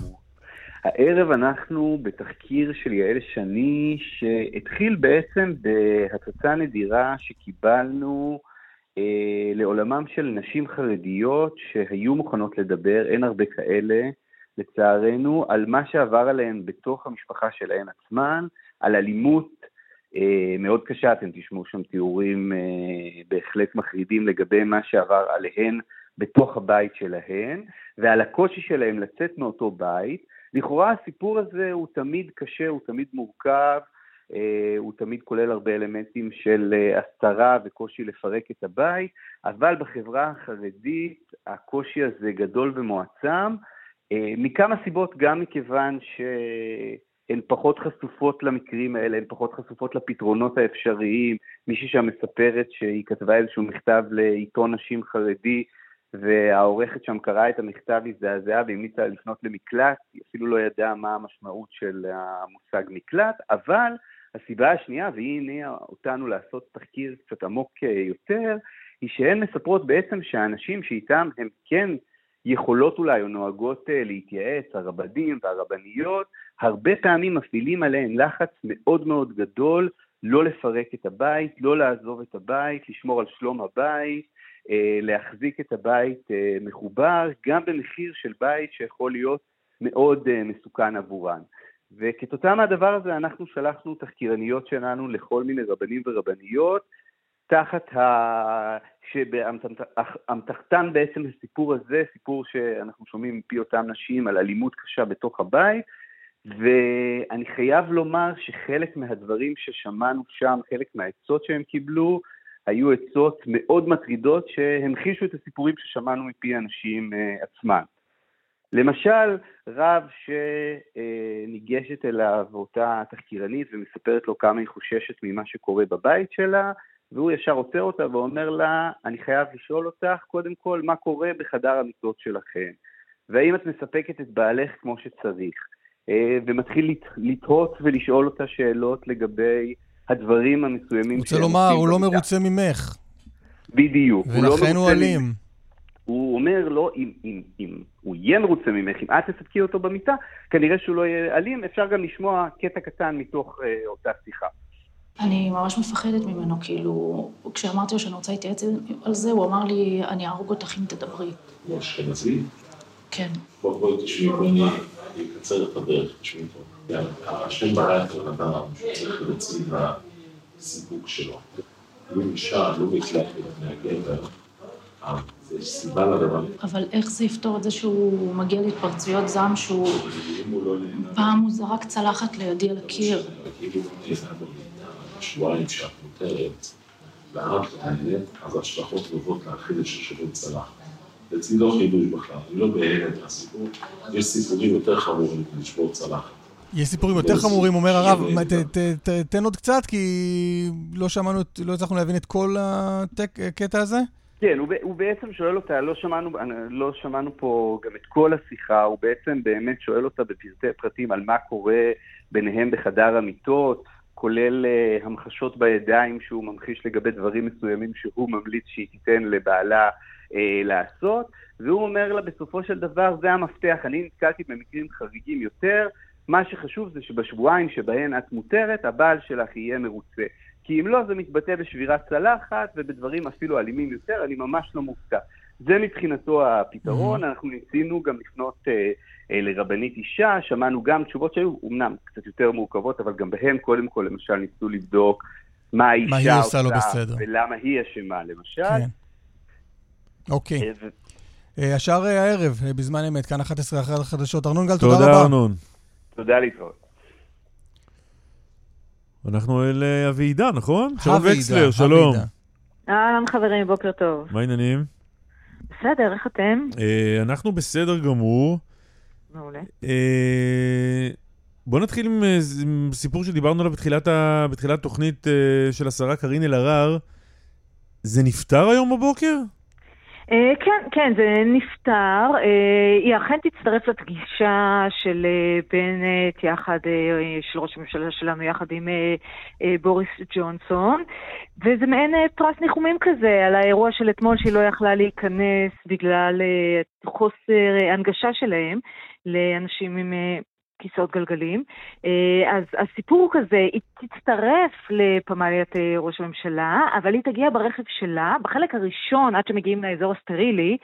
הערב אנחנו בתחקיר של יעל שני, שהתחיל בעצם בהצצה נדירה שקיבלנו אה, לעולמם של נשים חרדיות שהיו מוכנות לדבר, אין הרבה כאלה, לצערנו, על מה שעבר עליהן בתוך המשפחה שלהן עצמן, על אלימות אה, מאוד קשה, אתם תשמעו שם תיאורים אה, בהחלט מחרידים לגבי מה שעבר עליהן בתוך הבית שלהן, ועל הקושי שלהן לצאת מאותו בית. לכאורה הסיפור הזה הוא תמיד קשה, הוא תמיד מורכב, אה, הוא תמיד כולל הרבה אלמנטים של הסתרה וקושי לפרק את הבית, אבל בחברה החרדית הקושי הזה גדול ומועצם, מכמה סיבות, גם מכיוון ש... הן פחות חשופות למקרים האלה, הן פחות חשופות לפתרונות האפשריים. מישהי שם מספרת שהיא כתבה איזשהו מכתב לעיתון נשים חרדי, והעורכת שם קראה את המכתב, הזדעזעה והמליצה לפנות למקלט, היא אפילו לא ידעה מה המשמעות של המושג מקלט, אבל הסיבה השנייה, והיא הניעה אותנו לעשות תחקיר קצת עמוק יותר, היא שהן מספרות בעצם שהאנשים שאיתם הם כן יכולות אולי או נוהגות אה, להתייעץ, הרבנים והרבניות, הרבה פעמים מפעילים עליהן לחץ מאוד מאוד גדול לא לפרק את הבית, לא לעזוב את הבית, לשמור על שלום הבית, אה, להחזיק את הבית אה, מחובר, גם במחיר של בית שיכול להיות מאוד מסוכן עבורן. וכתוצאה מהדבר הזה אנחנו שלחנו תחקירניות שלנו לכל מיני רבנים ורבניות, תחת ה... שבאמתחתן בעצם הסיפור הזה, סיפור שאנחנו שומעים מפי אותן נשים על אלימות קשה בתוך הבית, ואני חייב לומר שחלק מהדברים ששמענו שם, חלק מהעצות שהם קיבלו, היו עצות מאוד מטרידות שהמחישו את הסיפורים ששמענו מפי הנשים uh, עצמן. למשל, רב שניגשת אליו אותה תחקירנית ומספרת לו כמה היא חוששת ממה שקורה בבית שלה, והוא ישר עוצר אותה ואומר לה, אני חייב לשאול אותך, קודם כל, מה קורה בחדר המיטות שלכם? והאם את מספקת את בעלך כמו שצריך? אה, ומתחיל לתהות ולשאול אותה שאלות לגבי הדברים המסוימים רוצה לומר, הוא לא מרוצה ממך. בדיוק. ולכן הוא, לא הוא אלים. הוא אומר לו, אם, אם, אם הוא יהיה מרוצה ממך, אם את תספקי אותו במיטה, כנראה שהוא לא יהיה אלים, אפשר גם לשמוע קטע קטן מתוך אה, אותה שיחה. אני ממש מפחדת ממנו, כאילו, כשאמרתי לו שאני רוצה להתייעץ על זה, הוא אמר לי, אני אהרוג אותך אם תדברי. הוא אשכנזי? כן. בואי בואי תשמעי, בואי אקצר את הדרך, תשמעי פה. השם ברא את הבן אדם שצריך להוציא לסיפוק שלו. אם אישה לא נקלטת לפני הגבר, יש סיבה לדבר. אבל איך זה יפתור את זה שהוא מגיע להתפרצויות זעם שהוא... פעם הוא זרק צלחת לידי על הקיר. שבועיים שאת מותרת, ואת נהנית, אז ההשלכות טובות להכיל את ששובר צלחת. אצלי לא חידוש בכלל, אני לא בהלם מהסיפור, יש סיפורים יותר חמורים לשבור צלחת. יש סיפורים יותר חמורים, אומר הרב, תן עוד קצת, כי לא שמענו, לא הצלחנו להבין את כל הקטע הזה. כן, הוא, הוא בעצם שואל אותה, לא שמענו, לא שמענו פה גם את כל השיחה, הוא בעצם באמת שואל אותה בפרטי פרטים על מה קורה ביניהם בחדר המיטות, כולל uh, המחשות בידיים שהוא ממחיש לגבי דברים מסוימים שהוא ממליץ שהיא תיתן לבעלה uh, לעשות, והוא אומר לה בסופו של דבר זה המפתח, אני נתקלתי במקרים חריגים יותר, מה שחשוב זה שבשבועיים שבהן את מותרת, הבעל שלך יהיה מרוצה. כי אם לא, זה מתבטא בשבירת צלחת ובדברים אפילו אלימים יותר, אני ממש לא מופתע. זה מבחינתו הפתרון, mm-hmm. אנחנו ניסינו גם לפנות אה, אה, לרבנית אישה, שמענו גם תשובות שהיו אמנם קצת יותר מורכבות, אבל גם בהן קודם כל למשל ניסו לבדוק מה האישה מה עושה, לא בסדר. ולמה היא אשמה למשל. כן. אוקיי. אה, ו... אה, השאר אה, הערב, אה, בזמן אמת, כאן 11 אחרי החדשות. ארנון גל, תודה, תודה רבה. תודה, ארנון. תודה להתראות. אנחנו אל אביעידה, נכון? שלום וקסלר, שלום. אהלן חברים, בוקר טוב. מה העניינים? בסדר, איך אתם? אה, אנחנו בסדר גמור. מעולה. אה, בוא נתחיל עם, אה, עם סיפור שדיברנו עליו בתחילת, ה, בתחילת תוכנית של השרה קארין אלהרר. זה נפתר היום בבוקר? אה, כן, כן, זה נפתר. אה, היא אכן תצטרף לפגישה של אה, בנט יחד, של ראש הממשלה שלנו יחד עם בוריס ג'ונסון, וזה מעין פרס ניחומים כזה על האירוע של אתמול שהיא לא יכלה להיכנס בגלל חוסר הנגשה שלהם לאנשים עם כיסאות גלגלים. אה, אז הסיפור כזה, היא תצטרף לפמליית אה, ראש הממשלה, אבל היא תגיע ברכב שלה, בחלק הראשון, עד שמגיעים לאזור הסטרילי,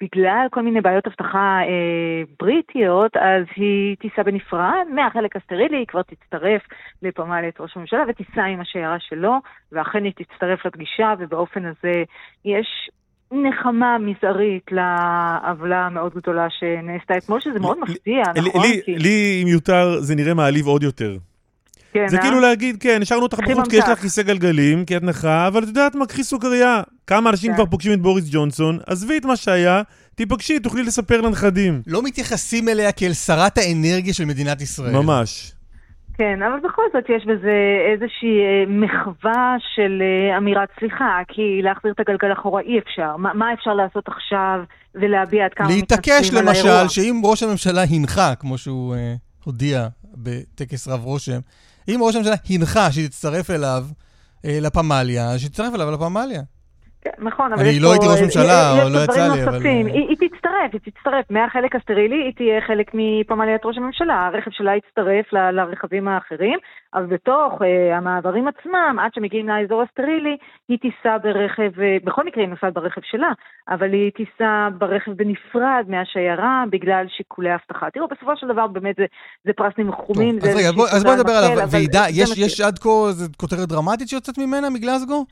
בגלל כל מיני בעיות אבטחה אה, בריטיות, אז היא תיסע בנפרד, מהחלק הסטרילי היא כבר תצטרף לפמליית ראש הממשלה ותיסע עם השיירה שלו, ואכן היא תצטרף לפגישה, ובאופן הזה יש נחמה מזערית לעוולה המאוד גדולה שנעשתה אתמול, שזה מאוד מפתיע, נכון? לי, אם יותר, זה נראה מעליב עוד יותר. כן, זה אה? כאילו להגיד, כן, השארנו אותך בחוץ כי יש לך כיסא גלגלים, כי את נכה, אבל את יודעת מה, קחי סוכריה. כמה אנשים כן. כבר פוגשים את בוריס ג'ונסון, עזבי את מה שהיה, תיפגשי, תוכלי לספר לנכדים. לא מתייחסים אליה כאל שרת האנרגיה של מדינת ישראל. ממש. כן, אבל בכל זאת יש בזה איזושהי אה, מחווה של אה, אמירת סליחה, כי להחזיר את הגלגל אחורה אי אפשר. מה, מה אפשר לעשות עכשיו ולהביע עד כמה להתעקש מתנצלים על האירוע? למשל, שאם ראש הממשלה הנחה, כמו שהוא אה, הודיע בטקס רב רושם, אם ראש הממשלה הנחה שתצטרף אליו אה, לפמליה, שתצטרף אליו לפמליה. נכון, אבל אני יש לא פה- הייתי ראש ממשלה, יש או לא יצא לי, אבל. אה, היא, תצטרף, היא תצטרף. מהחלק הסטרילי היא תהיה חלק מפמליית ראש הממשלה. הרכב שלה יצטרף לרכבים האחרים, אבל בתוך אה, המעברים עצמם, עד שמגיעים לאזור הסטרילי, היא תיסע ברכב, אה, בכל מקרה היא נוסעת ברכב שלה, אבל היא תיסע ברכב בנפרד מהשיירה בגלל שיקולי אבטחה. תראו, בסופו של דבר באמת זה, פרס ניחומים. אז רגע, אז בוא תודה נדבר על הוועידה. יש- עד כה כותרת דרמטית שיוצאת ממנה, מגלזגו?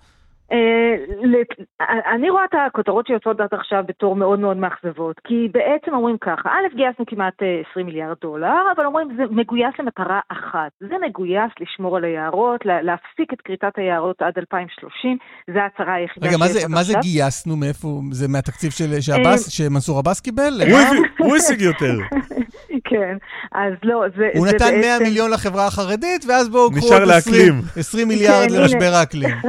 אה, לת- אני רואה את הכותרות שיוצאות עד עכשיו בתור מאוד מאוד מאכזבות, כי בעצם אומרים ככה, א', גייסנו כמעט אה, 20 מיליארד דולר, אבל אומרים זה מגויס למטרה אחת, זה מגויס לשמור על היערות, לה- להפסיק את כריתת היערות עד 2030, זה ההצהרה היחידה רגע, מה זה- שיש עד מה זה עכשיו. גייסנו? מאיפה? זה מהתקציב אה, שמנסור עבאס קיבל? הוא השיג יותר. כן, אז לא, זה, הוא זה נתן 100 בעצם... מיליון לחברה החרדית, ואז בואו קחו עוד 20 לאקלים. 20 מיליארד כן, למשבר הנה. האקלים.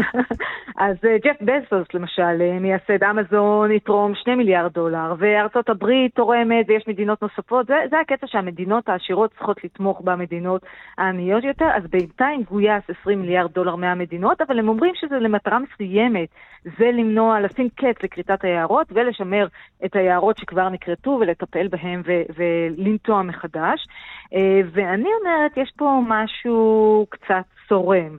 אז אה, ג'ף בזוס, למשל, אה, מייסד אמזון, יתרום 2 מיליארד דולר, וארצות הברית תורמת, ויש מדינות נוספות. זה, זה הקטע שהמדינות העשירות צריכות לתמוך במדינות העניות יותר, אז בינתיים גויס 20 מיליארד דולר מהמדינות, אבל הם אומרים שזה למטרה מסוימת. זה למנוע, לשים קץ לכריתת היערות ולשמר את היערות שכבר נכרתו ולטפל בהם ולנטוע מחדש. אה, ואני אומרת, יש פה משהו קצת צורם.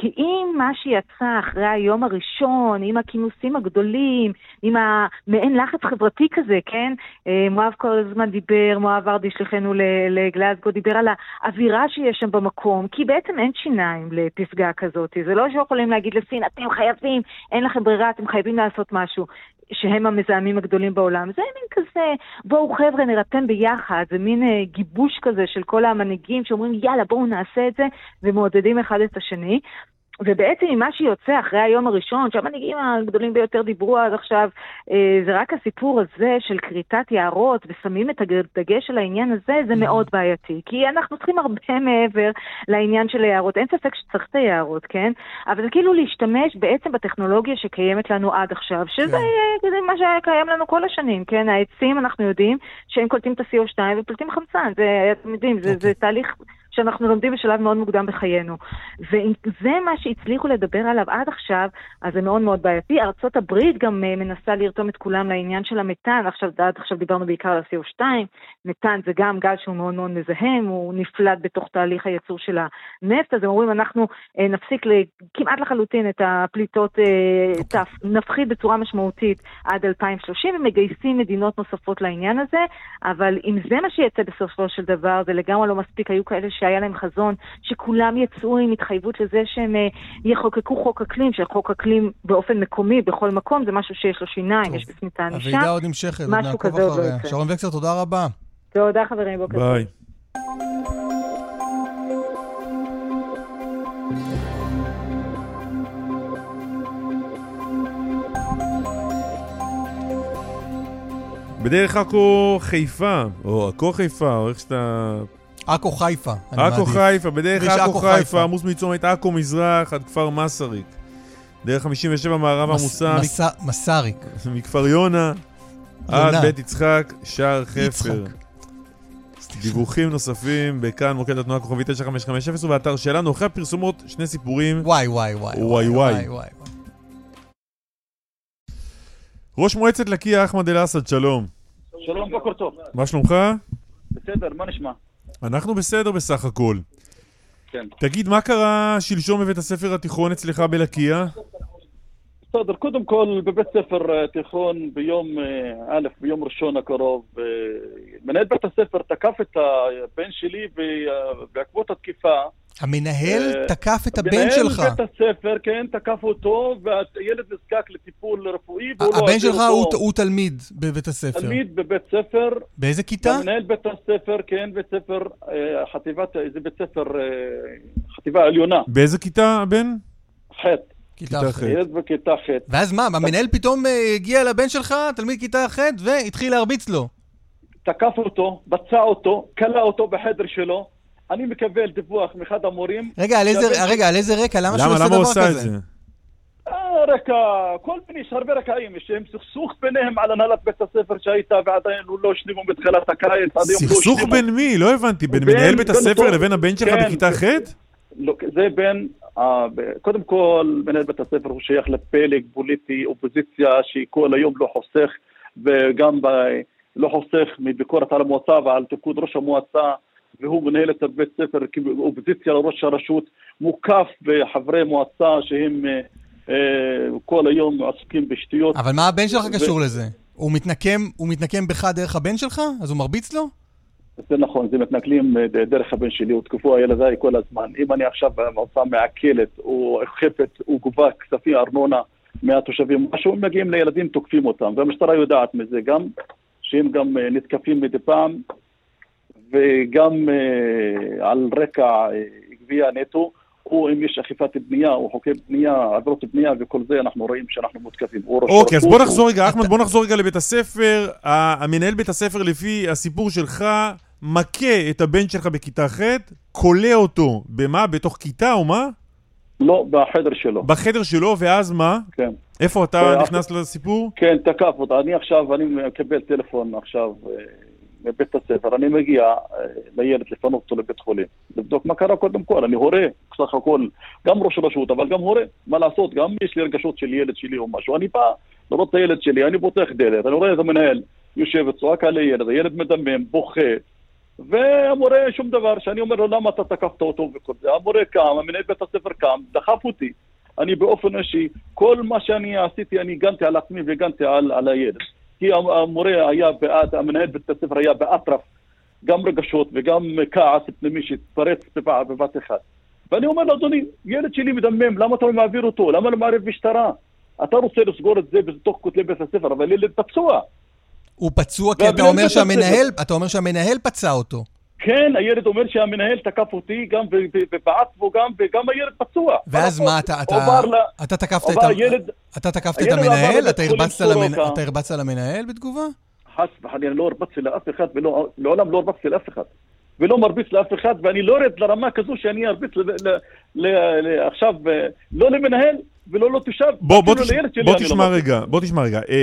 כי אם מה שיצא אחרי היום הראשון, עם הכינוסים הגדולים, עם המעין לחץ חברתי כזה, כן? אה, מואב כל הזמן דיבר, מואב ורדי שליחנו לגלזגו, דיבר על האווירה שיש שם במקום, כי בעצם אין שיניים לפסגה כזאת. זה לא שיכולים להגיד לסין, אתם חייבים, אין לכם ברירה, אתם חייבים לעשות משהו. שהם המזהמים הגדולים בעולם. זה מין כזה, בואו חבר'ה נירתם ביחד, זה מין אה, גיבוש כזה של כל המנהיגים שאומרים יאללה בואו נעשה את זה, ומעודדים אחד את השני. ובעצם ממה שיוצא אחרי היום הראשון, שהמנהיגים הגדולים ביותר דיברו עד עכשיו, אה, זה רק הסיפור הזה של כריתת יערות ושמים את הדגש על העניין הזה, זה מאוד בעייתי. כי אנחנו צריכים הרבה מעבר לעניין של היערות. אין ספק שצריך את היערות, כן? אבל זה כאילו להשתמש בעצם בטכנולוגיה שקיימת לנו עד עכשיו, שזה אה, זה מה שהיה קיים לנו כל השנים, כן? העצים, אנחנו יודעים שהם קולטים את ה-CO2 ופולטים חמצן. זה, אתם יודעים, זה, זה תהליך... שאנחנו לומדים בשלב מאוד מוקדם בחיינו. ואם זה מה שהצליחו לדבר עליו עד עכשיו, אז זה מאוד מאוד בעייתי. ארצות הברית גם uh, מנסה לרתום את כולם לעניין של המתאן, עכשיו, עד עכשיו דיברנו בעיקר על ה-CO2, מתאן זה גם גז שהוא מאוד מאוד מזהם, הוא נפלט בתוך תהליך הייצור של הנפט, אז הם אומרים אנחנו uh, נפסיק כמעט לחלוטין את הפליטות, uh, תף, נפחית בצורה משמעותית עד 2030, ומגייסים מדינות נוספות לעניין הזה, אבל אם זה מה שיצא בסופו של דבר, זה לגמרי לא מספיק, היו כאלה שהיה להם חזון, שכולם יצאו עם התחייבות לזה שהם uh, יחוקקו חוק אקלים, שחוק אקלים באופן מקומי בכל מקום, זה משהו שיש לו שיניים, יש בפנים את הענישה. הוועידה עוד נמשכת, עוד נעקוב לא אחריה. שרון וקסר, תודה רבה. תודה חברים, בוקר טוב. ביי. בדרך עכו חיפה, או עכו חיפה, או איך שאתה... עכו חיפה. אני עכו. חיפה, בדרך עכו חיפה. עמוס מצומת עכו מזרח עד כפר מסריק. דרך 57 מערב עמוסה מס- מסריק. מכפר יונה עד. בית יצחק, שער חפר. יצחק. דיווחים נוספים בכאן מוקד התנועה כוכבית 9550 ובאתר שלנו. אחרי הפרסומות, שני סיפורים. וואי וואי וואי. וואי וואי. וואי. ראש מועצת לקיה אחמד אל-אסד, שלום. שלום, בוקר טוב. מה שלומך? בסדר, מה נשמע? אנחנו בסדר בסך הכל. כן. תגיד, מה קרה שלשום בבית הספר התיכון אצלך בלקיה? בסדר, קודם כל בבית ספר אה, תיכון ביום אה, א', ביום ראשון הקרוב, אה, מנהל בית הספר תקף את הבן שלי בעקבות התקיפה. המנהל אה, תקף את הבן מנהל שלך. בית הספר, כן, תקף אותו, והילד נזקק לטיפול רפואי. והוא לא הבן שלך. הוא תלמיד בבית הספר. תלמיד בבית ספר. באיזה כיתה? מנהל בית הספר, כן, בית ספר, אה, חטיבת, זה בית ספר, אה, חטיבה עליונה, באיזה כיתה הבן? ח'. כיתה ח'. ילד בכיתה ח'. ואז מה, המנהל פתאום אה, הגיע לבן שלך, תלמיד כיתה ח', והתחיל להרביץ לו. תקף אותו, פצע אותו, כלא אותו בחדר שלו, אני מקבל דיווח מאחד המורים. רגע, על איזה, שהבן רגע, על איזה רקע? למה שהוא למה, עושה למה הוא דבר עשה את כזה? זה? אה, רקע, כל מיני, יש הרבה רקעים, יש להם סכסוך ביניהם על הנהלת בית הספר שהייתה ועדיין הוא לא השלימו בתחילת הקיץ, לא סכסוך. בין מי? לא הבנתי. בין בין- מנהל בית הספר אותו- לבין הבן שלך כן, בכיתה זה- ח'? לא, זה בין, אה, קודם כל, מנהל בית הספר הוא שייך לפלג פוליטי, אופוזיציה שכל היום לא חוסך, וגם ב, לא חוסך מביקורת על המועצה ועל תפקוד ראש המועצה, והוא מנהל את הבית ספר כאופוזיציה לראש הרשות, מוקף בחברי מועצה שהם אה, אה, כל היום עסוקים בשטויות. אבל מה הבן שלך ו- קשור לזה? הוא מתנקם, הוא מתנקם בך דרך הבן שלך? אז הוא מרביץ לו? זה נכון, זה מתנכלים אה, דרך הבן שלי, הותקפו ילדיי כל הזמן. אם אני עכשיו במועצה מעקלת או אוכפת או גובה כספים ארנונה מהתושבים, משהו, הם מגיעים לילדים, תוקפים אותם. והמשטרה יודעת מזה גם, שהם גם אה, נתקפים מדי פעם, וגם אה, על רקע אה, גבייה נטו, או אם יש אכיפת בנייה או חוקי בנייה, עבירות בנייה וכל זה, אנחנו רואים שאנחנו מותקפים. אוקיי, אז הרשות, בוא נחזור רגע, אחמד, בוא נחזור רגע לבית הספר. המנהל בית הספר, לפי הסיפור שלך, מכה את הבן שלך בכיתה ח', כולא אותו במה? בתוך כיתה או מה? לא, בחדר שלו. בחדר שלו, ואז מה? כן. איפה אתה נכנס לסיפור? כן, תקף אותה. אני עכשיו, אני מקבל טלפון עכשיו אה, מבית הספר, אני מגיע אה, לילד לפנות אותו לבית חולים. לבדוק מה קרה קודם כל, אני הורה, בסך הכל, גם ראש רשות, אבל גם הורה. מה לעשות, גם יש לי רגשות של ילד שלי או משהו. אני בא לראות את הילד שלי, אני פותח דלת, אני רואה את המנהל יושב, צועק על הילד, הילד מדמם, בוכה. והמורה שום דבר, שאני אומר לו למה אתה תקפת אותו וכל זה. המורה קם, המנהל בית הספר קם, דחף אותי. אני באופן אישי, כל מה שאני עשיתי, אני הגנתי על עצמי והגנתי על, על הילד. כי המורה היה בעד, המנהל בית הספר היה באטרף, גם רגשות וגם כעס פנימי שהתפרץ בבת אחת. ואני אומר לו, אדוני, ילד שלי מדמם, למה אתה לא מעביר אותו? למה לא מערב משטרה? אתה רוצה לסגור את זה בתוך כותלי בית הספר, אבל ילד פצוע. הוא פצוע כי אתה אומר שהמנהל, אתה אומר שהמנהל פצע אותו. כן, הילד אומר שהמנהל תקף אותי גם ובעט בו גם, וגם הילד פצוע. ואז מה, אתה, אתה, עבר ל- אתה תקפת את, עבר ה- ילד- אתה תקפת את הילד המנהל? אתה הרבצת למנ-. אתה הרבצת למנהל בתגובה? חס וחלילה, לא הרבצתי לאף אחד, ולא- לעולם לא הרבצתי לאף אחד. ולא מרביץ לאף אחד, ואני לא ארד לרמה כזו שאני ארביץ ל- ל- ל- ל- עכשיו, אה, לא למנהל ולא לתושב, בוא, בוא, תש... בוא לא תשמע מרביץ. רגע, בוא תשמע רגע. אה,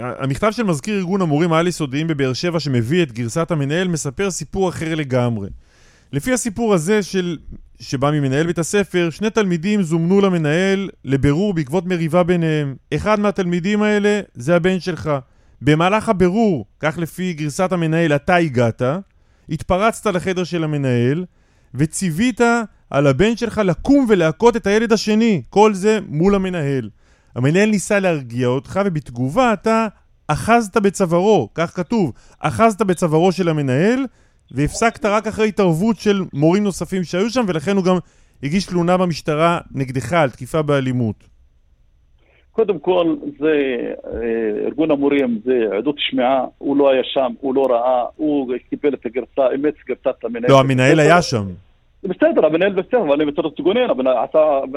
אה, המכתב של מזכיר ארגון המורים העל-יסודיים בבאר שבע שמביא את גרסת המנהל מספר סיפור אחר לגמרי. לפי הסיפור הזה של... שבא ממנהל בית הספר, שני תלמידים זומנו למנהל לבירור בעקבות מריבה ביניהם. אחד מהתלמידים האלה זה הבן שלך. במהלך הבירור, כך לפי גרסת המנהל, אתה הגעת, התפרצת לחדר של המנהל, וציווית על הבן שלך לקום ולהכות את הילד השני. כל זה מול המנהל. המנהל ניסה להרגיע אותך, ובתגובה אתה אחזת בצווארו, כך כתוב, אחזת בצווארו של המנהל, והפסקת רק אחרי התערבות של מורים נוספים שהיו שם, ולכן הוא גם הגיש תלונה במשטרה נגדך על תקיפה באלימות. קודם כל, זה אה, ארגון המורים, זה עדות שמיעה, הוא לא היה שם, הוא לא ראה, הוא קיבל את הגרסה, אימץ גרסת המנהל. לא, המנהל היה שם. בסדר, המנהל בסדר, אבל אני צריך להתגונן,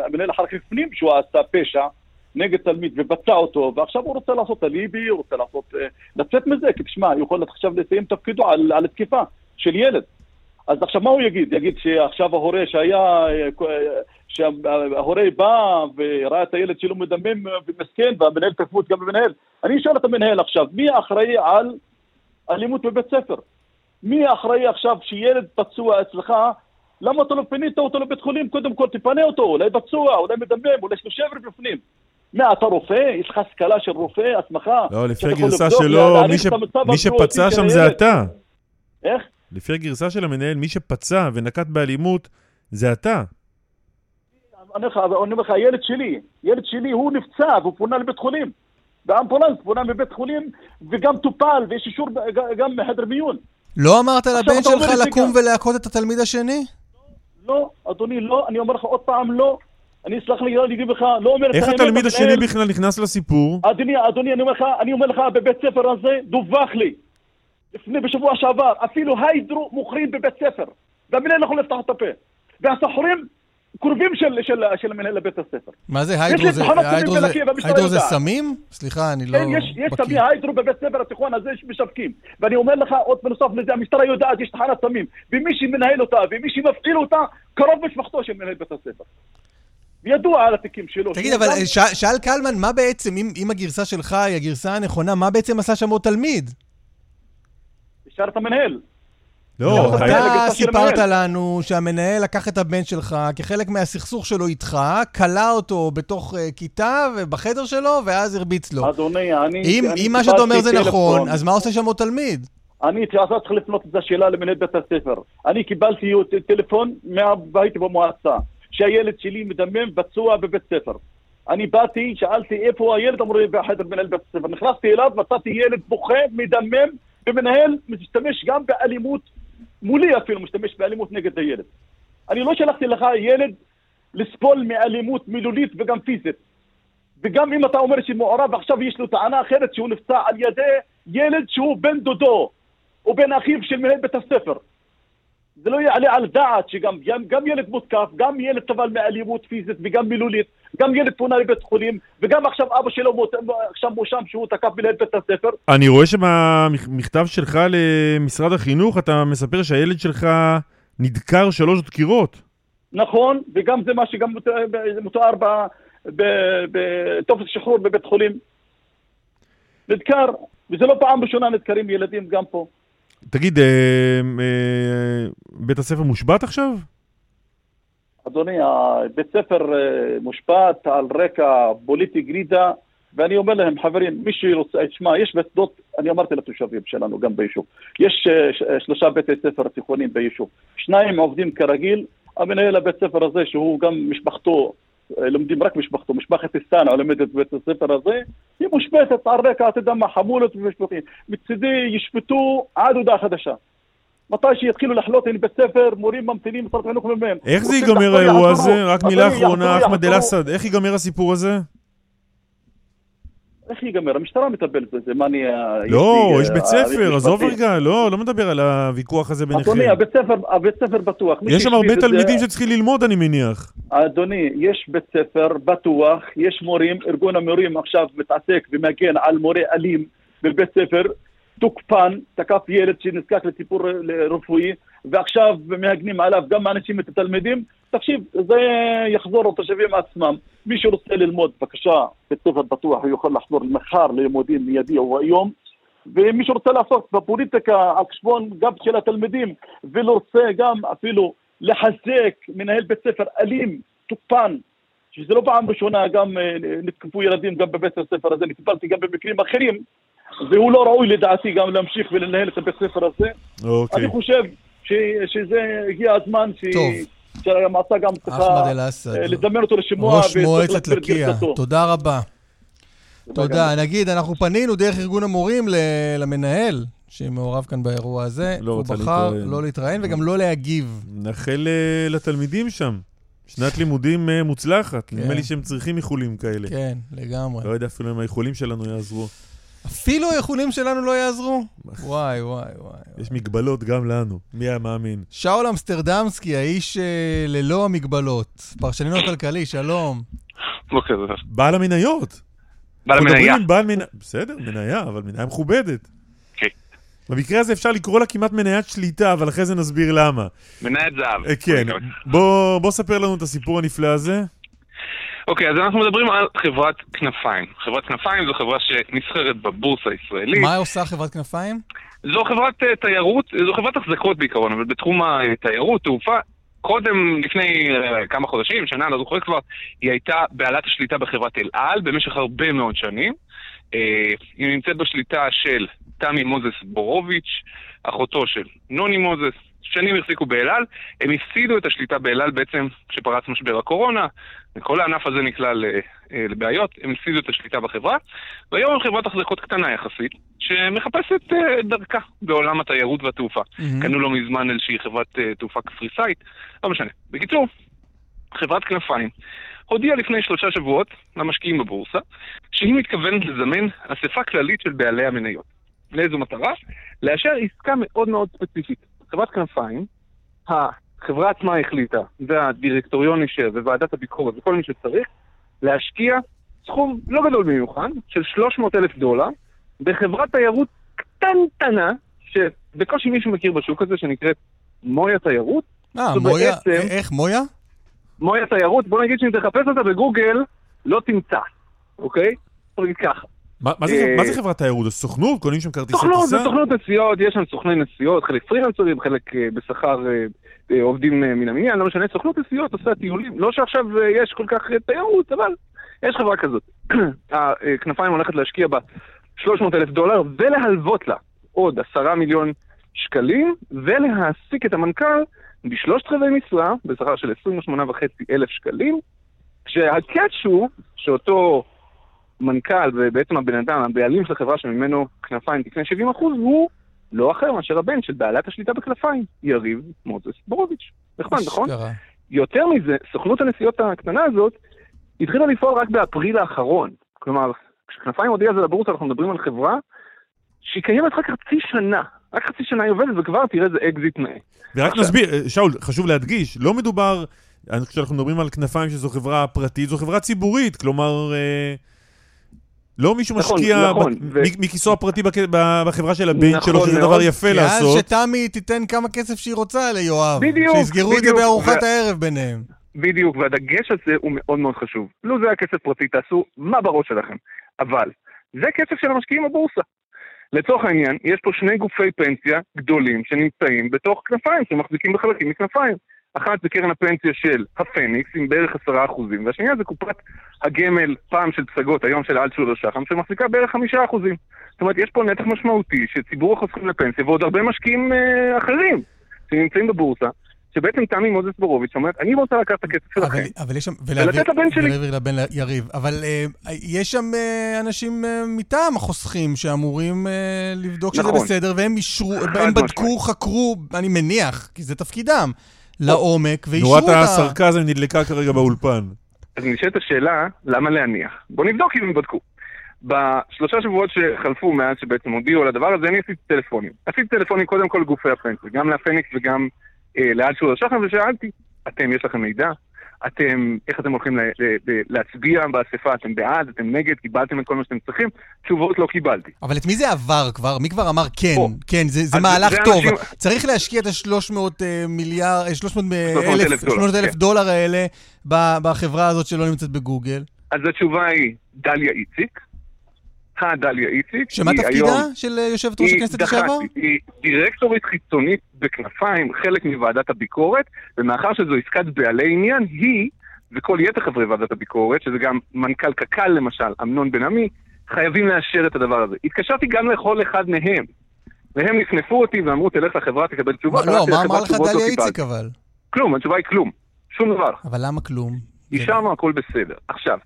המנהל אחר כך הפנים שהוא עשה פשע נגד תלמיד ופצע אותו, ועכשיו הוא רוצה לעשות אליבי, הוא רוצה לעשות, אה, לצאת מזה, כי תשמע, הוא יכול עכשיו לסיים תפקידו על, על תקיפה של ילד. אז עכשיו מה הוא יגיד? יגיד שעכשיו ההורה שהיה, אה, שההורה בא וראה את הילד שלו מדמם ומסכן, והמנהל תקפות גם במנהל. אני שואל את המנהל עכשיו, מי אחראי על אלימות בבית ספר? מי אחראי עכשיו שילד פצוע אצלך, למה אתה לא פינית אותו לבית חולים? קודם כל תפנה אותו, אולי פצוע, אולי מדמם, אולי יש לו שבר בפנים. מה, אתה רופא? יש לך השכלה של רופא, הסמכה? לא, לפי הגרסה שלו, מי, ש... מי שפצע שם זה. אתה. איך? לפי הגרסה של המנהל, מי שפצע ונקט באלימות זה אתה. אני אומר לך, הילד שלי, ילד שלי, הוא נפצע והוא פונה לבית חולים. באמבולנס, פונה מבית חולים, וגם טופל, ויש אישור גם מחדר מיון. לא אמרת לבן שלך לקום גם- ולהכות את התלמיד השני? לא, אדוני, לא, אני אומר לך עוד פעם, לא. אני אסלח לי, אני אגיד לך, לא אומר איך התלמיד השני בכלל נכנס לסיפור? אדוני, אדוני, אני אומר לך, אני אומר לך, בבית ספר הזה דווח לי, לפני, בשבוע שעבר, אפילו היידרו מוכרים בבית ספר, והמנהל לא יכול לפתח את הפה. והסוחרים, קרובים של, של, של מנהל בית הספר. מה זה היידרו? זה- סמים היידרו זה- היידרו זה. סמים? סליחה, אני לא כן, יש, יש בקיא. סמי היידרו בבית ספר התיכון הזה שמשווקים. ואני אומר לך, עוד בנוסף לזה, המשטרה יודעת, יש תחנת סמים. ומי שמנהל אותה ומי שמפעיל אותה, קרוב משפחתו של מנהל בית הספר. וידוע על התיקים שלו. תגיד, אבל גם- אה, שאל- שאל קלמן, מה בעצם, אם- אם הגרסה שלך היא הגרסה הנכונה, מה בעצם עשה שם עוד תלמיד? ישר את המנהל. לא, אתה לגרסה של סיפרת. לנו שהמנהל לקח את הבן שלך כחלק מהסכסוך שלו איתך, כלא אותו בתוך אה, כיתה ובחדר שלו, ואז הרביץ לו. אדוני, אני... אם אני אם מה שאתה אומר זה נכון. אז מה עושה שם עוד תלמיד? אני אתה צריך לפנות את השאלה למנהל בית הספר. אני קיבלתי טלפון מהבית במועצה, שהילד שלי מדמם פצוע בבית ספר. אני באתי, שאלתי איפה הילד, אמרו לי בחדר מנהל בית הספר. נכנסתי אליו, מצאתי ילד בוכה, מדמם, ומנהל משתמש גם באלימות, מולי אפילו משתמש באלימות נגד הילד. אני לא שלחתי לך ילד לסבול מאלימות מילולית וגם פיזית. וגם אם אתה אומר שמעורב, עכשיו יש לו טענה אחרת שהוא נפצע על ידי ילד שהוא בן דודו, או בן אחיו של מנהל בית הספר. זה לא יעלה על דעת שגם גם, גם ילד מותקף, גם ילד סבל מאלימות פיזית וגם מילולית, גם ילד פונה לבית חולים, וגם עכשיו אבא שלו מות, עכשיו מואשם שהוא תקף מנהל בית הספר. אני רואה שבמכתב שלך למשרד החינוך אתה מספר שהילד שלך נדקר שלוש דקירות. נכון, וגם זה מה שגם מת- מתואר בטופס שחרור בבית חולים. נדקר, וזה לא פעם ראשונה נדקרים ילדים גם פה. תגיד, אה, אה, בית הספר מושבת עכשיו? אדוני, בית ספר אה, מושפט על רקע פוליטי גרידא, ואני אומר להם, חברים, מי שרוצה, תשמע, יש בשדות, אני אמרתי לתושבים שלנו גם ביישוב, יש ש- אה, שלושה בתי ספר תיכונים ביישוב, שניים עובדים כרגיל, המנהל הבית ספר הזה, שהוא גם משפחתו, לומדים רק משפחתו, משפחת סטאנה לומדת בבית הספר הזה, היא מושפטת על רקע, אתה יודע מה, חמולות ומשפטים. מצידי ישפטו עד הודעה חדשה. מתי שיתחילו לחלות עם בית ספר, מורים ממתינים, משרד החינוך ממהם. איך זה ייגמר האירוע. הזה? רק מילה אחרונה, אחמד. אל-אסד, איך ייגמר הסיפור הזה? איך ייגמר? המשטרה מטפלת בזה, מה אני... לא, יש אה, בית הליך ספר, עזוב. רגע, לא, לא מדבר על הוויכוח הזה ביניכם. אדוני, הבית ספר, הבית ספר בטוח. יש שם הרבה את זה- תלמידים שצריכים ללמוד, אני מניח. אדוני, יש בית ספר בטוח, יש מורים, ארגון המורים עכשיו מתעסק ומגן על מורה אלים בבית ספר, תוקפן, תקף ילד שנזקק לטיפול רפואי, ועכשיו מהגנים עליו גם מענישים את התלמידים. תקשיב, זה יחזור לתושבים עצמם. מי שרוצה ללמוד, בבקשה, ספר בטוח, הוא יכול לחזור מחר ללימודים מיידי או היום. ומי שרוצה לעסוק בפוליטיקה על חשבון גב של התלמידים, ורוצה גם אפילו לחזק מנהל בית ספר אלים, תוקפן, שזה לא פעם ראשונה גם אה, נתקפו ילדים גם בבית הספר הזה, נטפלתי גם במקרים אחרים, והוא לא ראוי לדעתי גם להמשיך ולנהל את הבית ספר הזה. אוקיי. אני חושב ש, שזה הגיע הזמן ש... טוב. שהמועצה גם צריכה. אה, לזמן אותו לשימוע. ראש מועצת לקיה. תודה רבה. תודה. נגיד, אנחנו פנינו דרך ארגון המורים ל- למנהל שמעורב כאן באירוע הזה. לא הוא בחר להתראיין. לא להתראיין וגם לא להגיב. נאחל אה, לתלמידים שם. שנת לימודים אה, מוצלחת. כן. נדמה לי שהם צריכים איחולים כאלה. כן, לגמרי. לא יודע אפילו אם האיחולים שלנו יעזרו. אפילו האיחולים שלנו לא יעזרו? וואי, וואי, וואי. יש מגבלות גם לנו. מי היה מאמין? שאול אמסטרדמסקי, האיש אה, ללא המגבלות. פרשנינו הכלכלי, שלום. בוקר טוב. בעל המניות. בעל מדברים המניה. עם בעל מניה. בסדר, מניה, אבל מניה מכובדת. כן. במקרה הזה אפשר לקרוא לה כמעט מניית שליטה, אבל אחרי זה נסביר למה. מניית זהב. אה, כן. בוא בוא ספר לנו את הסיפור הנפלא הזה. אוקיי, אז אנחנו מדברים על חברת כנפיים. חברת כנפיים זו חברה שנסחרת בבורסה הישראלית. מה עושה חברת כנפיים? זו חברת אה, תיירות, זו חברת החזקות בעיקרון, אבל בתחום התיירות, תעופה, קודם, לפני אה, כמה חודשים, שנה, לא זוכר כבר, היא הייתה בעלת השליטה בחברת אל על במשך הרבה מאוד שנים. אה, היא נמצאת בשליטה של תמי מוזס בורוביץ', אחותו של נוני מוזס, שנים החזיקו באל על, הם הפסידו את השליטה באל על בעצם כשפרץ משבר הקורונה, וכל הענף הזה נקלע ל- אה, לבעיות, הם הפסידו את השליטה בחברה, והיום הם חברת החזקות קטנה יחסית, שמחפשת אה, את דרכה בעולם התיירות והתעופה. מהמם. קנו לא מזמן איזושהי חברת אה, תעופה קפריסאית, לא משנה. בקיצור, חברת כנפיים הודיעה לפני שלושה שבועות למשקיעים בבורסה שהיא מתכוונת לזמן אספה כללית של בעלי המניות. לאיזו מטרה? לאשר עסקה מאוד מאוד ספציפית. חברת כנפיים, החברה עצמה החליטה, והדירקטוריון אישר, וועדת הביקורת, וכל מי שצריך, להשקיע סכום לא גדול במיוחד, של 300 אלף דולר, בחברת תיירות קטנטנה, שבקושי מישהו מכיר בשוק הזה, שנקראת מויה תיירות. אה, מויה, בעצם- איך, מויה? מויה תיירות, בוא נגיד שאם תחפש אותה בגוגל, לא תמצא, אוקיי? בוא נגיד ככה. מה מה זה אה, מה זה חברת תיירות? זה סוכנות? קונים שם כרטיסי סוכנות, זה טיסה? סוכנות נסיעות, יש שם סוכני נסיעות, חלק פרילנסרים, חלק אה, בשכר אה, עובדים מן המניין, לא משנה, סוכנות נסיעות עושה טיולים. לא שעכשיו יש כל כך תיירות, אבל יש חברה כזאת. הכנפיים הולכת להשקיע בה 300 אלף דולר ולהלוות לה עוד 10 מיליון שקלים, ולהעסיק את המנכ"ל בשלושת רבעי משרה, בשכר של 28.5 אלף שקלים, כשהקאץ' הוא שאותו מנכ"ל ובעצם הבן אדם, הבעלים של החברה שממנו כנפיים תקנה 70 אחוז, הוא לא אחר מאשר הבן של בעלת השליטה בכנפיים, יריב מוזס בורוביץ'. נחמד, נכון? יותר מזה, סוכנות הנסיעות הקטנה הזאת התחילה לפעול רק באפריל האחרון. כלומר, כשכנפיים הודיע על זה לבורסה, אנחנו מדברים על חברה שהיא קיימת רק חצי שנה. רק חצי שנה היא עובדת, וכבר תראה איזה אקזיט נאה. ורק עכשיו- נסביר, אה, שאול, חשוב להדגיש, לא מדובר, אני חושב שאנחנו מדברים על כנפיים שזו חברה פרטית, זו חברה ציבורית, כלומר, אה, לא מישהו נכון, משקיע נכון, ב- ו- מכיסו הפרטי בחברה של הבן נכון שלו, שזה מאוד. דבר יפה ואז לעשות. שתמי תיתן כמה כסף שהיא רוצה ליואב. בדיוק, שיסגרו את זה בדיוק. בארוחת ו- הערב ביניהם. בדיוק, והדגש הזה הוא מאוד מאוד חשוב. לו זה היה כסף פרטי, תעשו מה בראש שלכם. אבל, זה כסף של המשקיעים בבורסה. לצורך העניין, יש פה שני גופי פנסיה גדולים שנמצאים בתוך כנפיים, שמחזיקים בחלקים מכנפיים. אחת זה קרן הפנסיה של הפניקס, עם בערך עשרה אחוזים, והשנייה זה קופת הגמל, פעם של פסגות, היום של אלטשולר שחם, שמחזיקה בערך חמישה אחוזים. זאת אומרת, יש פה נתח משמעותי של ציבור החוסכים לפנסיה, ועוד הרבה משקיעים אה, אחרים שנמצאים בבורסה, שבעצם תמי מוזס בורוביץ' אומרת, אני רוצה לקחת את הכסף שלכם. אבל, אבל יש שם... ולתת לבן שלי. ולהעביר לבן יריב. אבל אה, יש שם אה, אנשים אה, מטעם החוסכים שאמורים אה, לבדוק שזה נכון. בסדר, והם אישרו, הם בדקו, משמעית. חקרו, אני מניח, כי זה תפקידם, לעומק, ואישרו נורת אותה. הסרקזם נדלקה כרגע באולפן. אז נשאלת השאלה, למה להניח? בוא נבדוק אם הם בדקו. בשלושה שבועות שחלפו מאז שבעצם הודיעו על הדבר הזה, אני עשיתי טלפונים. עשיתי טלפונים קודם כל לגופי הפנסיה, גם לפניקס וגם אה, לאלשור השחר, ושאלתי, אתם, יש לכם מידע? אתם, איך אתם הולכים ל- ל- ל- להצביע באספה? אתם בעד? אתם נגד? קיבלתם את כל מה שאתם צריכים? תשובות לא קיבלתי. אבל את מי זה עבר כבר? מי כבר אמר כן, כן, זה, זה מהלך זה טוב. אנשים- צריך להשקיע את ה-300 מיליארד, אה, 300 300 אלף, אלף דולר, 300 אלף כן. דולר האלה ב- בחברה הזאת שלא נמצאת בגוגל. אז התשובה היא דליה איציק. הדליה איציק. שמה תפקידה היום- של אה, יושבת ראש הכנסת דח"צית, לשעבר? היא דירקטורית חיצונית בכנפיים, חלק מוועדת הביקורת, ומאחר שזו עסקת בעלי עניין, היא וכל יתר חברי ועדת הביקורת, שזה גם מנכ"ל קק"ל למשל, אמנון בן עמי, חייבים לאשר את הדבר הזה. התקשרתי גם לכל אחד מהם, והם נפנפו אותי ואמרו, תלך לחברה, תקבל תשובות. לא, מה אמר לך לא דליה. איציק אבל? כלום, התשובה היא כלום. שום דבר. אבל למה כלום? אישרנו הכל בסדר. עכשיו,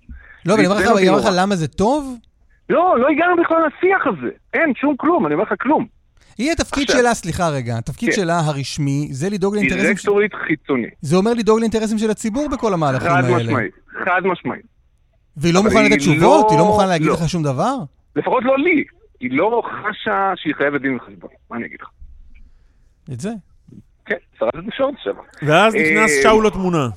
לא, אבל אני אומר לך. למה זה טוב? לא, לא הגענו בכלל לשיח הזה. אין שום כלום, אני אומר לך כלום. היא התפקיד עכשיו. שלה, סליחה רגע, התפקיד כן. שלה הרשמי זה לדאוג לאינטרסים... של- דירקטורית חיצונית. זה אומר לדאוג לאינטרסים של הציבור בכל המהלכים חד האלה. משמעית, חד משמעית. והיא לא מוכנה לתת תשובות? לא- היא לא מוכנה להגיד לא. לך שום דבר? לפחות לא לי. היא לא חשה שהיא חייבת דין וחשבון. מה אני אגיד לך? את זה. כן, שרת התקשורת לשעבר. ואז נכנס אה, שאול לתמונה.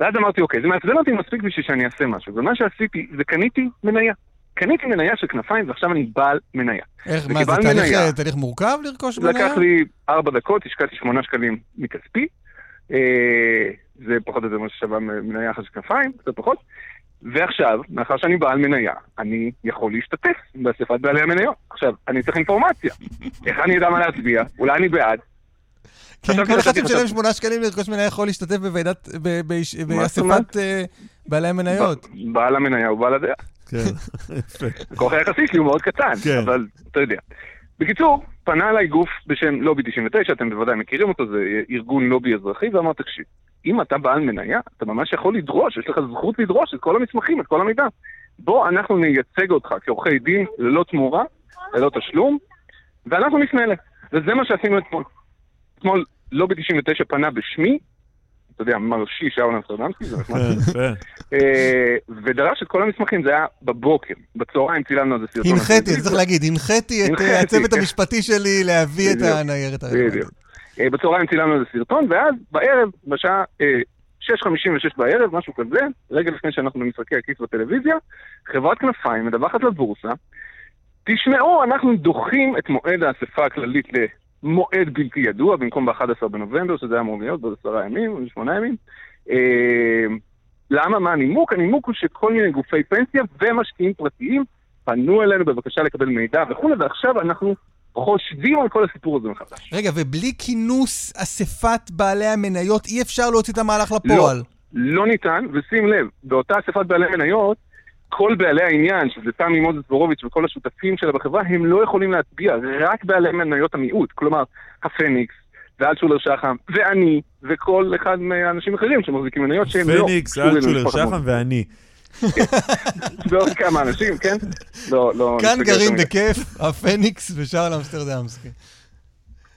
ואז אמרתי, אוקיי, זה מעצבן אותי מספיק בשביל שאני אעשה משהו. ומה שעשיתי, זה קניתי מניה. קניתי מניה של כנפיים, ועכשיו אני בעל מניה. איך, מה, זה תהליך, מניה- אה, תהליך מורכב לרכוש מניה? לקח לי ארבע דקות, השקעתי שמונה שקלים מכספי. אה, זה פחות או יותר מה ששווה מניה אחת של כנפיים, קצת פחות. ועכשיו, מאחר שאני בעל מניה, אני יכול להשתתף באספת בעלי המניות. עכשיו, אני צריך אינפורמציה. איך אני אדע מה להצביע? אולי אני בעד. כן, כל אחד לעשות שמשלם את- שמונה שקלים לרכוש מניה יכול להשתתף בוועידת? באספת אה, בעלי המניות. בעל המניה הוא בעל הדעה. כן, יפה. הכוח היחסי שלי הוא מאוד קטן, כן. אבל אתה יודע. בקיצור, פנה אליי גוף בשם לובי 99, אתם בוודאי מכירים אותו, זה ארגון לובי אזרחי, ואמר, תקשיב, אם אתה בעל מניה, אתה ממש יכול לדרוש, יש לך זכות לדרוש את כל המסמכים, את כל המידע. בוא, אנחנו נייצג אותך כעורכי דין ללא תמורה, ללא תשלום, ואנחנו נפנה אליהם. וזה מה שעשינו אתמול. אתמול לובי 99 פנה בשמי, אתה יודע, מרשי שאול אמסטרדמסקי, זה נחמד. כן. אה, ודרש את כל המסמכים, זה היה בבוקר, בצהריים צילמנו על זה סרטון. הנחיתי, צריך להגיד, הנחיתי את אה, הצוות כן. המשפטי שלי להביא את הניירת הרלוונטית. אה, בצהריים צילמנו איזה סרטון, ואז בערב, בשעה אה, 6.56 בערב, משהו כזה, רגע לפני שאנחנו במשחקי הכיס בטלוויזיה, חברת כנפיים מדווחת לבורסה, תשמעו, אנחנו דוחים את מועד האספה הכללית למועד בלתי ידוע, במקום ב-11 בנובמבר, שזה היה אמור להיות בעוד עשרה ימים, או שמונה ימים. אה, למה? מה הנימוק? הנימוק הוא שכל מיני גופי פנסיה ומשקיעים פרטיים פנו אלינו בבקשה לקבל מידע וכולי, ועכשיו אנחנו חושבים על כל הסיפור הזה מחדש. רגע, ובלי כינוס אספת בעלי המניות אי אפשר להוציא את המהלך לפועל. לא, לא ניתן, ושים לב, באותה אספת בעלי מניות, כל בעלי העניין, שזה תמי מוזס בורוביץ' וכל השותפים שלה בחברה, הם לא יכולים להצביע, רק בעלי מניות המיעוט. כלומר, הפניקס, ואלטשולר שחם, ואני, וכל אחד מהאנשים האחרים שמחזיקים מניות שהם לא... פניקס, אלטשולר שחם ואני. ועוד כמה אנשים, כן? לא, לא... כאן גרים מדי. בכיף, הפניקס ושאול אמסטרדמסקי.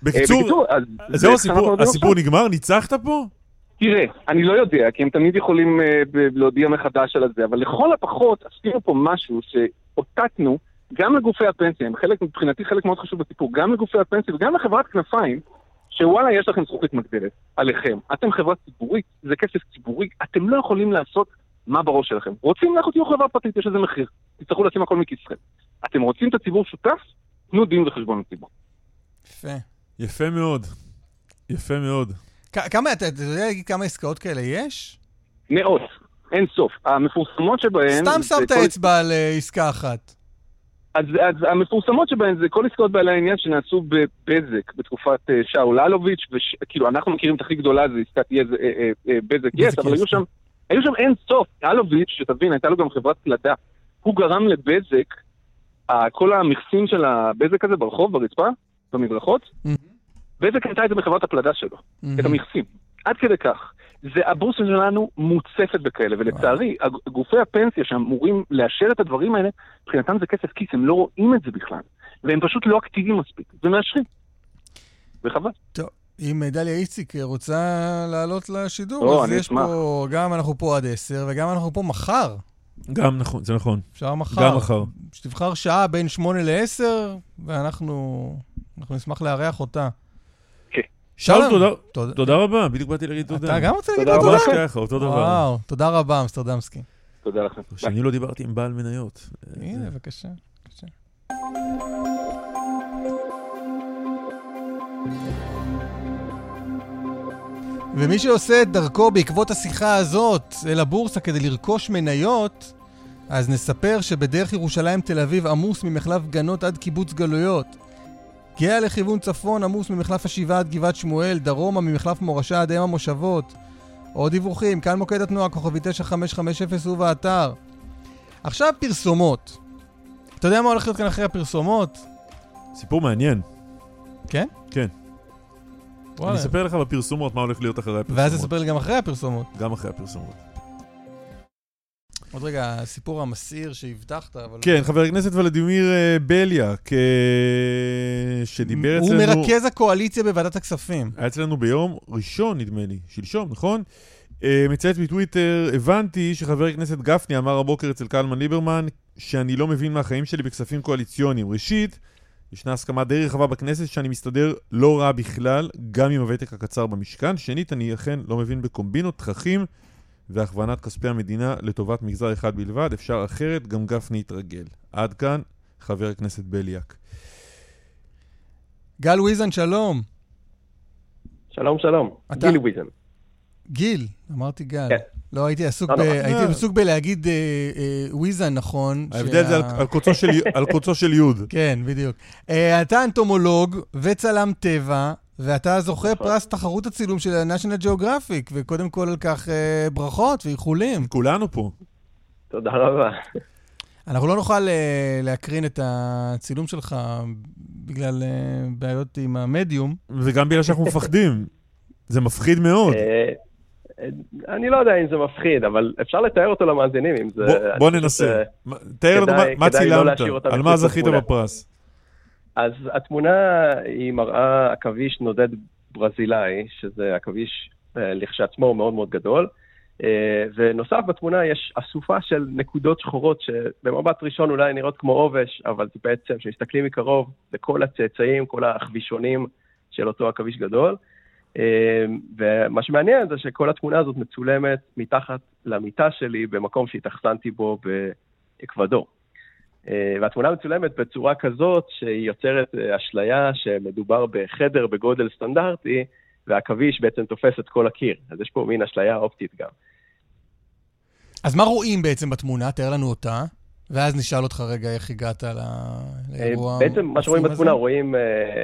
בקיצור, בקיצור, אז זהו הסיפור, הסיפור. נגמר? ניצחת פה? תראה, אני לא יודע, כי הם תמיד יכולים אה, להודיע מחדש על זה, אבל לכל הפחות עשינו פה משהו שאותתנו גם לגופי הפנסיה, הם חלק, מבחינתי חלק מאוד חשוב בסיפור, גם לגופי הפנסיה וגם לחברת כנפיים, שוואלה, יש לכם זכות מתמקדת עליכם. אתם חברה ציבורית, זה כסף ציבורי, אתם לא יכולים לעשות מה בראש שלכם. רוצים, לכו תהיו חברה פרטית, יש לזה מחיר. תצטרכו לשים הכל מכיסכם. אתם רוצים את הציבור שותף? תנו דין וחשבון לציבור. יפה. יפה מאוד. יפה מאוד. כמה, אתה יודע להגיד כמה עסקאות כאלה יש? מאות, אין סוף. המפורסמות שבהן... סתם שמת אצבע על אה, עסקה אחת. אז, אז המפורסמות שבהן זה כל עסקאות בעלי העניין שנעשו בבזק בתקופת אה, שאול אלוביץ', וכאילו אנחנו מכירים את הכי גדולה זה עסקת יז, אה, אה, אה, בזק יס, אבל היו שם, היו שם אין סוף. אלוביץ', שתבין, הייתה לו גם חברת פלדה. הוא גרם לבזק, כל המכסים של הבזק הזה ברחוב, ברצפה, במדרכות, בזק הייתה את זה בחברת הפלדה שלו, את המכסים. עד כדי כך. זה, הבורסה שלנו מוצפת בכאלה, ולצערי, גופי הפנסיה שאמורים לאשר את הדברים האלה, מבחינתם זה כסף כיס, הם לא רואים את זה בכלל. והם פשוט לא אקטיביים מספיק, ומאשרים. וחבל. טוב, אם דליה איציק רוצה לעלות לשידור, או, אז יש אשמח. פה, גם אנחנו פה עד עשר, וגם אנחנו פה מחר. גם נכון, זה נכון. אפשר מחר. גם מחר. שתבחר שעה בין שמונה לעשר, ואנחנו אנחנו נשמח לארח אותה. שאול, שלום. תודה- רבה, בדיוק באתי להגיד תודה. אתה גם רוצה להגיד תודה לו רבה תודה? ממש ככה, אותו דבר. וואו, תודה רבה, אמסטרדמסקי. תודה לכם. שאני לא דיברתי עם בעל מניות. הנה, בבקשה. בבקשה. ומי שעושה את דרכו בעקבות השיחה הזאת אל הבורסה כדי לרכוש מניות, אז נספר שבדרך ירושלים תל אביב עמוס ממחלף גנות עד קיבוץ גלויות. גאה לכיוון צפון עמוס ממחלף השבעה עד גבעת שמואל, דרומה ממחלף מורשה עד אם המושבות. עוד דיווחים, כאן מוקד התנועה, כוכבי 9550 ובאתר. עכשיו פרסומות. אתה יודע מה הולך להיות כאן אחרי הפרסומות? סיפור מעניין. כן? כן. וואלה. אני אספר לך בפרסומות מה הולך להיות אחרי הפרסומות. ואז תספר לי גם אחרי הפרסומות. גם אחרי הפרסומות. עוד רגע, הסיפור המסעיר שהבטחת, אבל... כן, חבר הכנסת ולדימיר אה, בליאק, שדיבר הוא אצלנו... מרכז הקואליציה בוועדת הכספים. היה אצלנו ביום ראשון, נדמה לי, שלשום, נכון? אה, מצייץ בטוויטר, הבנתי שחבר הכנסת גפני אמר הבוקר אצל קלמן ליברמן שאני לא מבין מהחיים שלי בכספים קואליציוניים. ראשית, ישנה הסכמה די רחבה בכנסת שאני מסתדר לא רע בכלל, גם עם הוותק הקצר במשכן. שנית, אני אכן לא מבין בקומבינות, תככים והכוונת כספי המדינה לטובת מגזר אחד בלבד. אפשר אחרת, גם גפני יתרגל. עד כאן, חבר הכנסת בליאק. גל ויזן, שלום. שלום, שלום. אתה- גיל ויזן. גיל, אמרתי גל. כן. לא, הייתי עסוק לא ב- נורא. הייתי. עסוק בלהגיד אה, אה, ויזן, נכון. ההבדל זה על- שה- על קוצו של על קוצו של יוד. כן, בדיוק. אה, אתה אנטומולוג וצלם טבע, ואתה זוכה נכון. פרס תחרות הצילום של ה-National Geographic, וקודם כל על כך אה, ברכות ואיחולים. כולנו פה. תודה רבה. אנחנו לא נוכל אה, להקרין את הצילום שלך בגלל אה, בעיות עם המדיום. וגם בגלל שאנחנו מפחדים. זה מפחיד מאוד. אני לא יודע אם זה מפחיד, אבל אפשר לתאר אותו למאזינים אם זה... בוא- ננסה. תאר לנו מה- לא צילמת, על מה זכית. בפרס. אז התמונה היא מראה עכביש נודד ברזילאי, שזה עכביש אה, לכשעצמו מאוד מאוד גדול. אה, ונוסף בתמונה יש אסופה של נקודות שחורות שבמבט ראשון אולי נראות כמו עובש, אבל זה בעצם, כשמסתכלים מקרוב, זה כל הצאצאים, כל העכבישונים של אותו עכביש גדול. אה, ומה שמעניין זה שכל התמונה הזאת מצולמת מתחת למיטה שלי במקום שהתאכסנתי בו באקוודור. אה, והתמונה מצולמת בצורה כזאת שהיא יוצרת אה, אשליה שמדובר בחדר בגודל סטנדרטי, והעכביש בעצם תופס את כל הקיר. אז יש פה מין אשליה אופטית גם. אז מה רואים בעצם בתמונה? תאר לנו אותה. ואז נשאל אותך רגע איך הגעת לאירוע. אה, בעצם מה שרואים בתמונה, רואים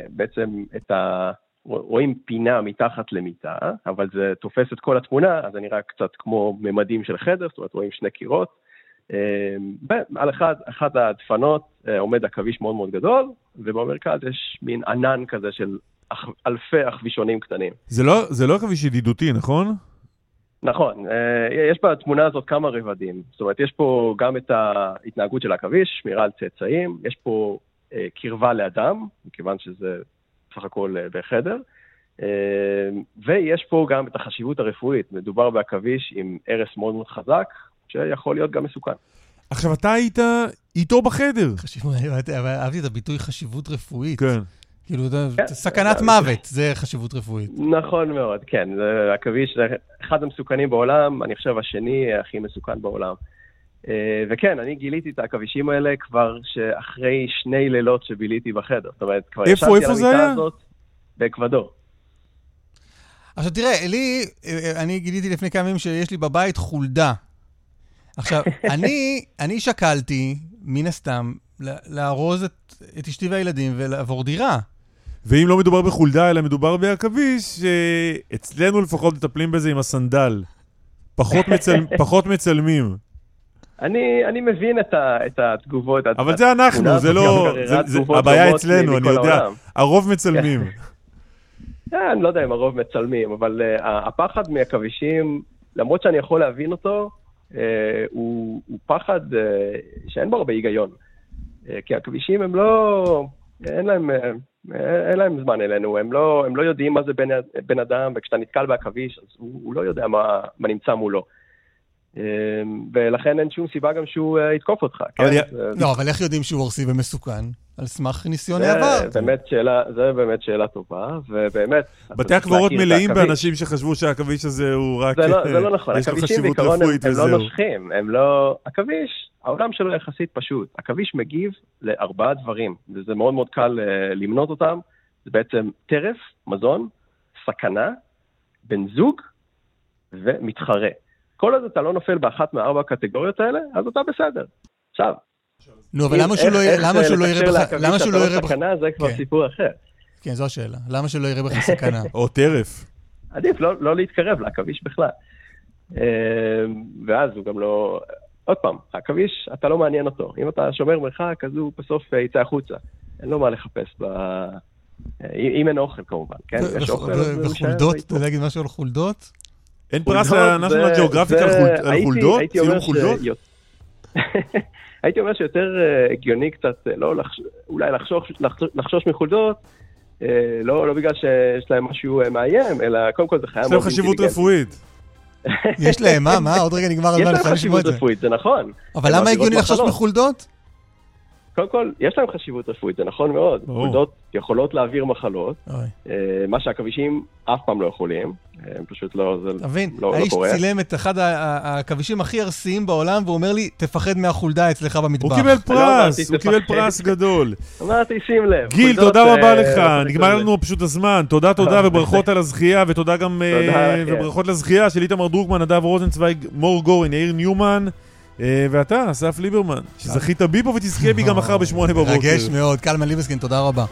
בעצם את ה... רואים פינה מתחת למיטה, אבל זה תופס את כל התמונה, אז זה נראה קצת כמו ממדים של חדר, זאת אומרת רואים שני קירות. ועל אחד, אחת הדפנות עומד עכביש מאוד מאוד גדול, ובמרכז יש מין ענן כזה של אלפי עכבישונים קטנים. זה לא, זה לא עכביש ידידותי, נכון? נכון, יש בתמונה הזאת כמה רבדים. זאת אומרת, יש פה גם את ההתנהגות של העכביש, שמירה על צאצאים, יש פה קרבה לאדם, מכיוון שזה סך הכל בחדר, ויש פה גם את החשיבות הרפואית. מדובר בעכביש עם הרס מאוד מאוד חזק, שיכול להיות גם מסוכן. עכשיו, אתה היית איתו בחדר. אהבתי את הביטוי חשיבות רפואית. כן. כאילו, סכנת מוות, זה חשיבות רפואית. נכון מאוד, כן. עכביש זה אחד המסוכנים בעולם, אני חושב השני הכי מסוכן בעולם. וכן, אני גיליתי את העכבישים האלה כבר שאחרי שני לילות שביליתי בחדר. זאת אומרת, כבר ישבתי על המיטה הזאת באקוודור. עכשיו תראה, לי, אני גיליתי לפני כמה ימים שיש לי בבית חולדה. עכשיו, אני, אני שקלתי, מן הסתם, לארוז את, את אשתי והילדים ולעבור דירה. ואם לא מדובר בחולדה, אלא מדובר בעכביש, אצלנו לפחות מטפלים בזה עם הסנדל. פחות, מצל... פחות מצלמים. אני, אני מבין את, ה, את התגובות. אבל את זה אנחנו, זה לא... זה, זה, הבעיה אצלנו, אני יודע. העולם. הרוב מצלמים. אני לא יודע אם הרוב מצלמים, אבל uh, הפחד מעכבישים, למרות שאני יכול להבין אותו, הוא, הוא פחד uh, שאין בו הרבה היגיון. Uh, כי הכבישים הם לא... אין להם, אין להם זמן אלינו, הם לא, הם לא יודעים מה זה בן, בן אדם, וכשאתה נתקל בעכביש, אז הוא, הוא לא יודע מה, מה נמצא מולו. ולכן אין שום סיבה גם שהוא יתקוף אותך. אבל כן? לא, אבל איך יודעים שהוא הורסי ומסוכן? על סמך ניסיון העבר. באמת שאלה, זה באמת שאלה טובה, ובאמת... בתי הקברות מלאים באנשים שחשבו שהעכביש הזה הוא רק... זה לא, זה לא נכון, עכבישים בעיקרון הם, הם לא נושכים, הם לא... עכביש, העולם שלו יחסית פשוט. עכביש מגיב לארבעה דברים, וזה מאוד מאוד קל למנות אותם. זה בעצם טרף, מזון, סכנה, בן זוג ומתחרה. כל עוד אתה לא נופל באחת מארבע הקטגוריות האלה, אז אתה בסדר. עכשיו, נו, אבל למה שהוא לא יראה בך... למה שהוא לא יראה בך... סכנה זה כבר סיפור אחר. כן, זו השאלה. למה שלא יראה בך סכנה? או טרף. עדיף לא להתקרב לעכביש בכלל. ואז הוא גם לא... עוד פעם, העכביש, אתה לא מעניין אותו. אם אתה שומר מרחק, אז הוא בסוף יצא החוצה. אין לו מה לחפש ב... אם אין אוכל כמובן, כן? יש אוכל. וחולדות? אתה יודע להגיד משהו על חולדות? אין פרס לנשיונל ג'אוגרפיק על חולדות? צילום חולדות? הייתי אומר שיותר uh, הגיוני קצת, uh, לא, לחש... אולי לחשוש, לחשוש, מחולדות, uh, לא, לא בגלל שיש להם משהו מאיים, אלא קודם כל זה חיה מאוד אינטליגנטית. יש להם חשיבות רפואית. יש להם, מה, מה? עוד רגע נגמר הזמן, יש להם חשיבות רפואית, זה נכון. אבל למה הגיוני לחשוש מחולדות? קודם כל, יש להם חשיבות רפואית, זה נכון מאוד. חולדות יכולות להעביר מחלות, מה שהעכבישים אף פעם לא יכולים, הם פשוט לא, זה תבין, לא, האיש לא צילם את אחד העכבישים הכי ארסיים בעולם, והוא אומר לי, תפחד מהחולדה אצלך במטבח. הוא קיבל פרס, הוא קיבל פרס גדול. אמרתי, שים לב. גיל, תודה רבה לך, נגמר לנו פשוט הזמן. תודה, תודה, וברכות על הזכייה, ותודה גם, וברכות לזכייה של איתמר דרוקמן, נדב רוזנצוויג, מור גורן, יאיר ניומן. ואתה, אסף ליברמן, שזכית בי פה ותזכה בי גם מחר בשמונה בבוקר. מרגש מאוד, קלמן ליבסקין, תודה רבה.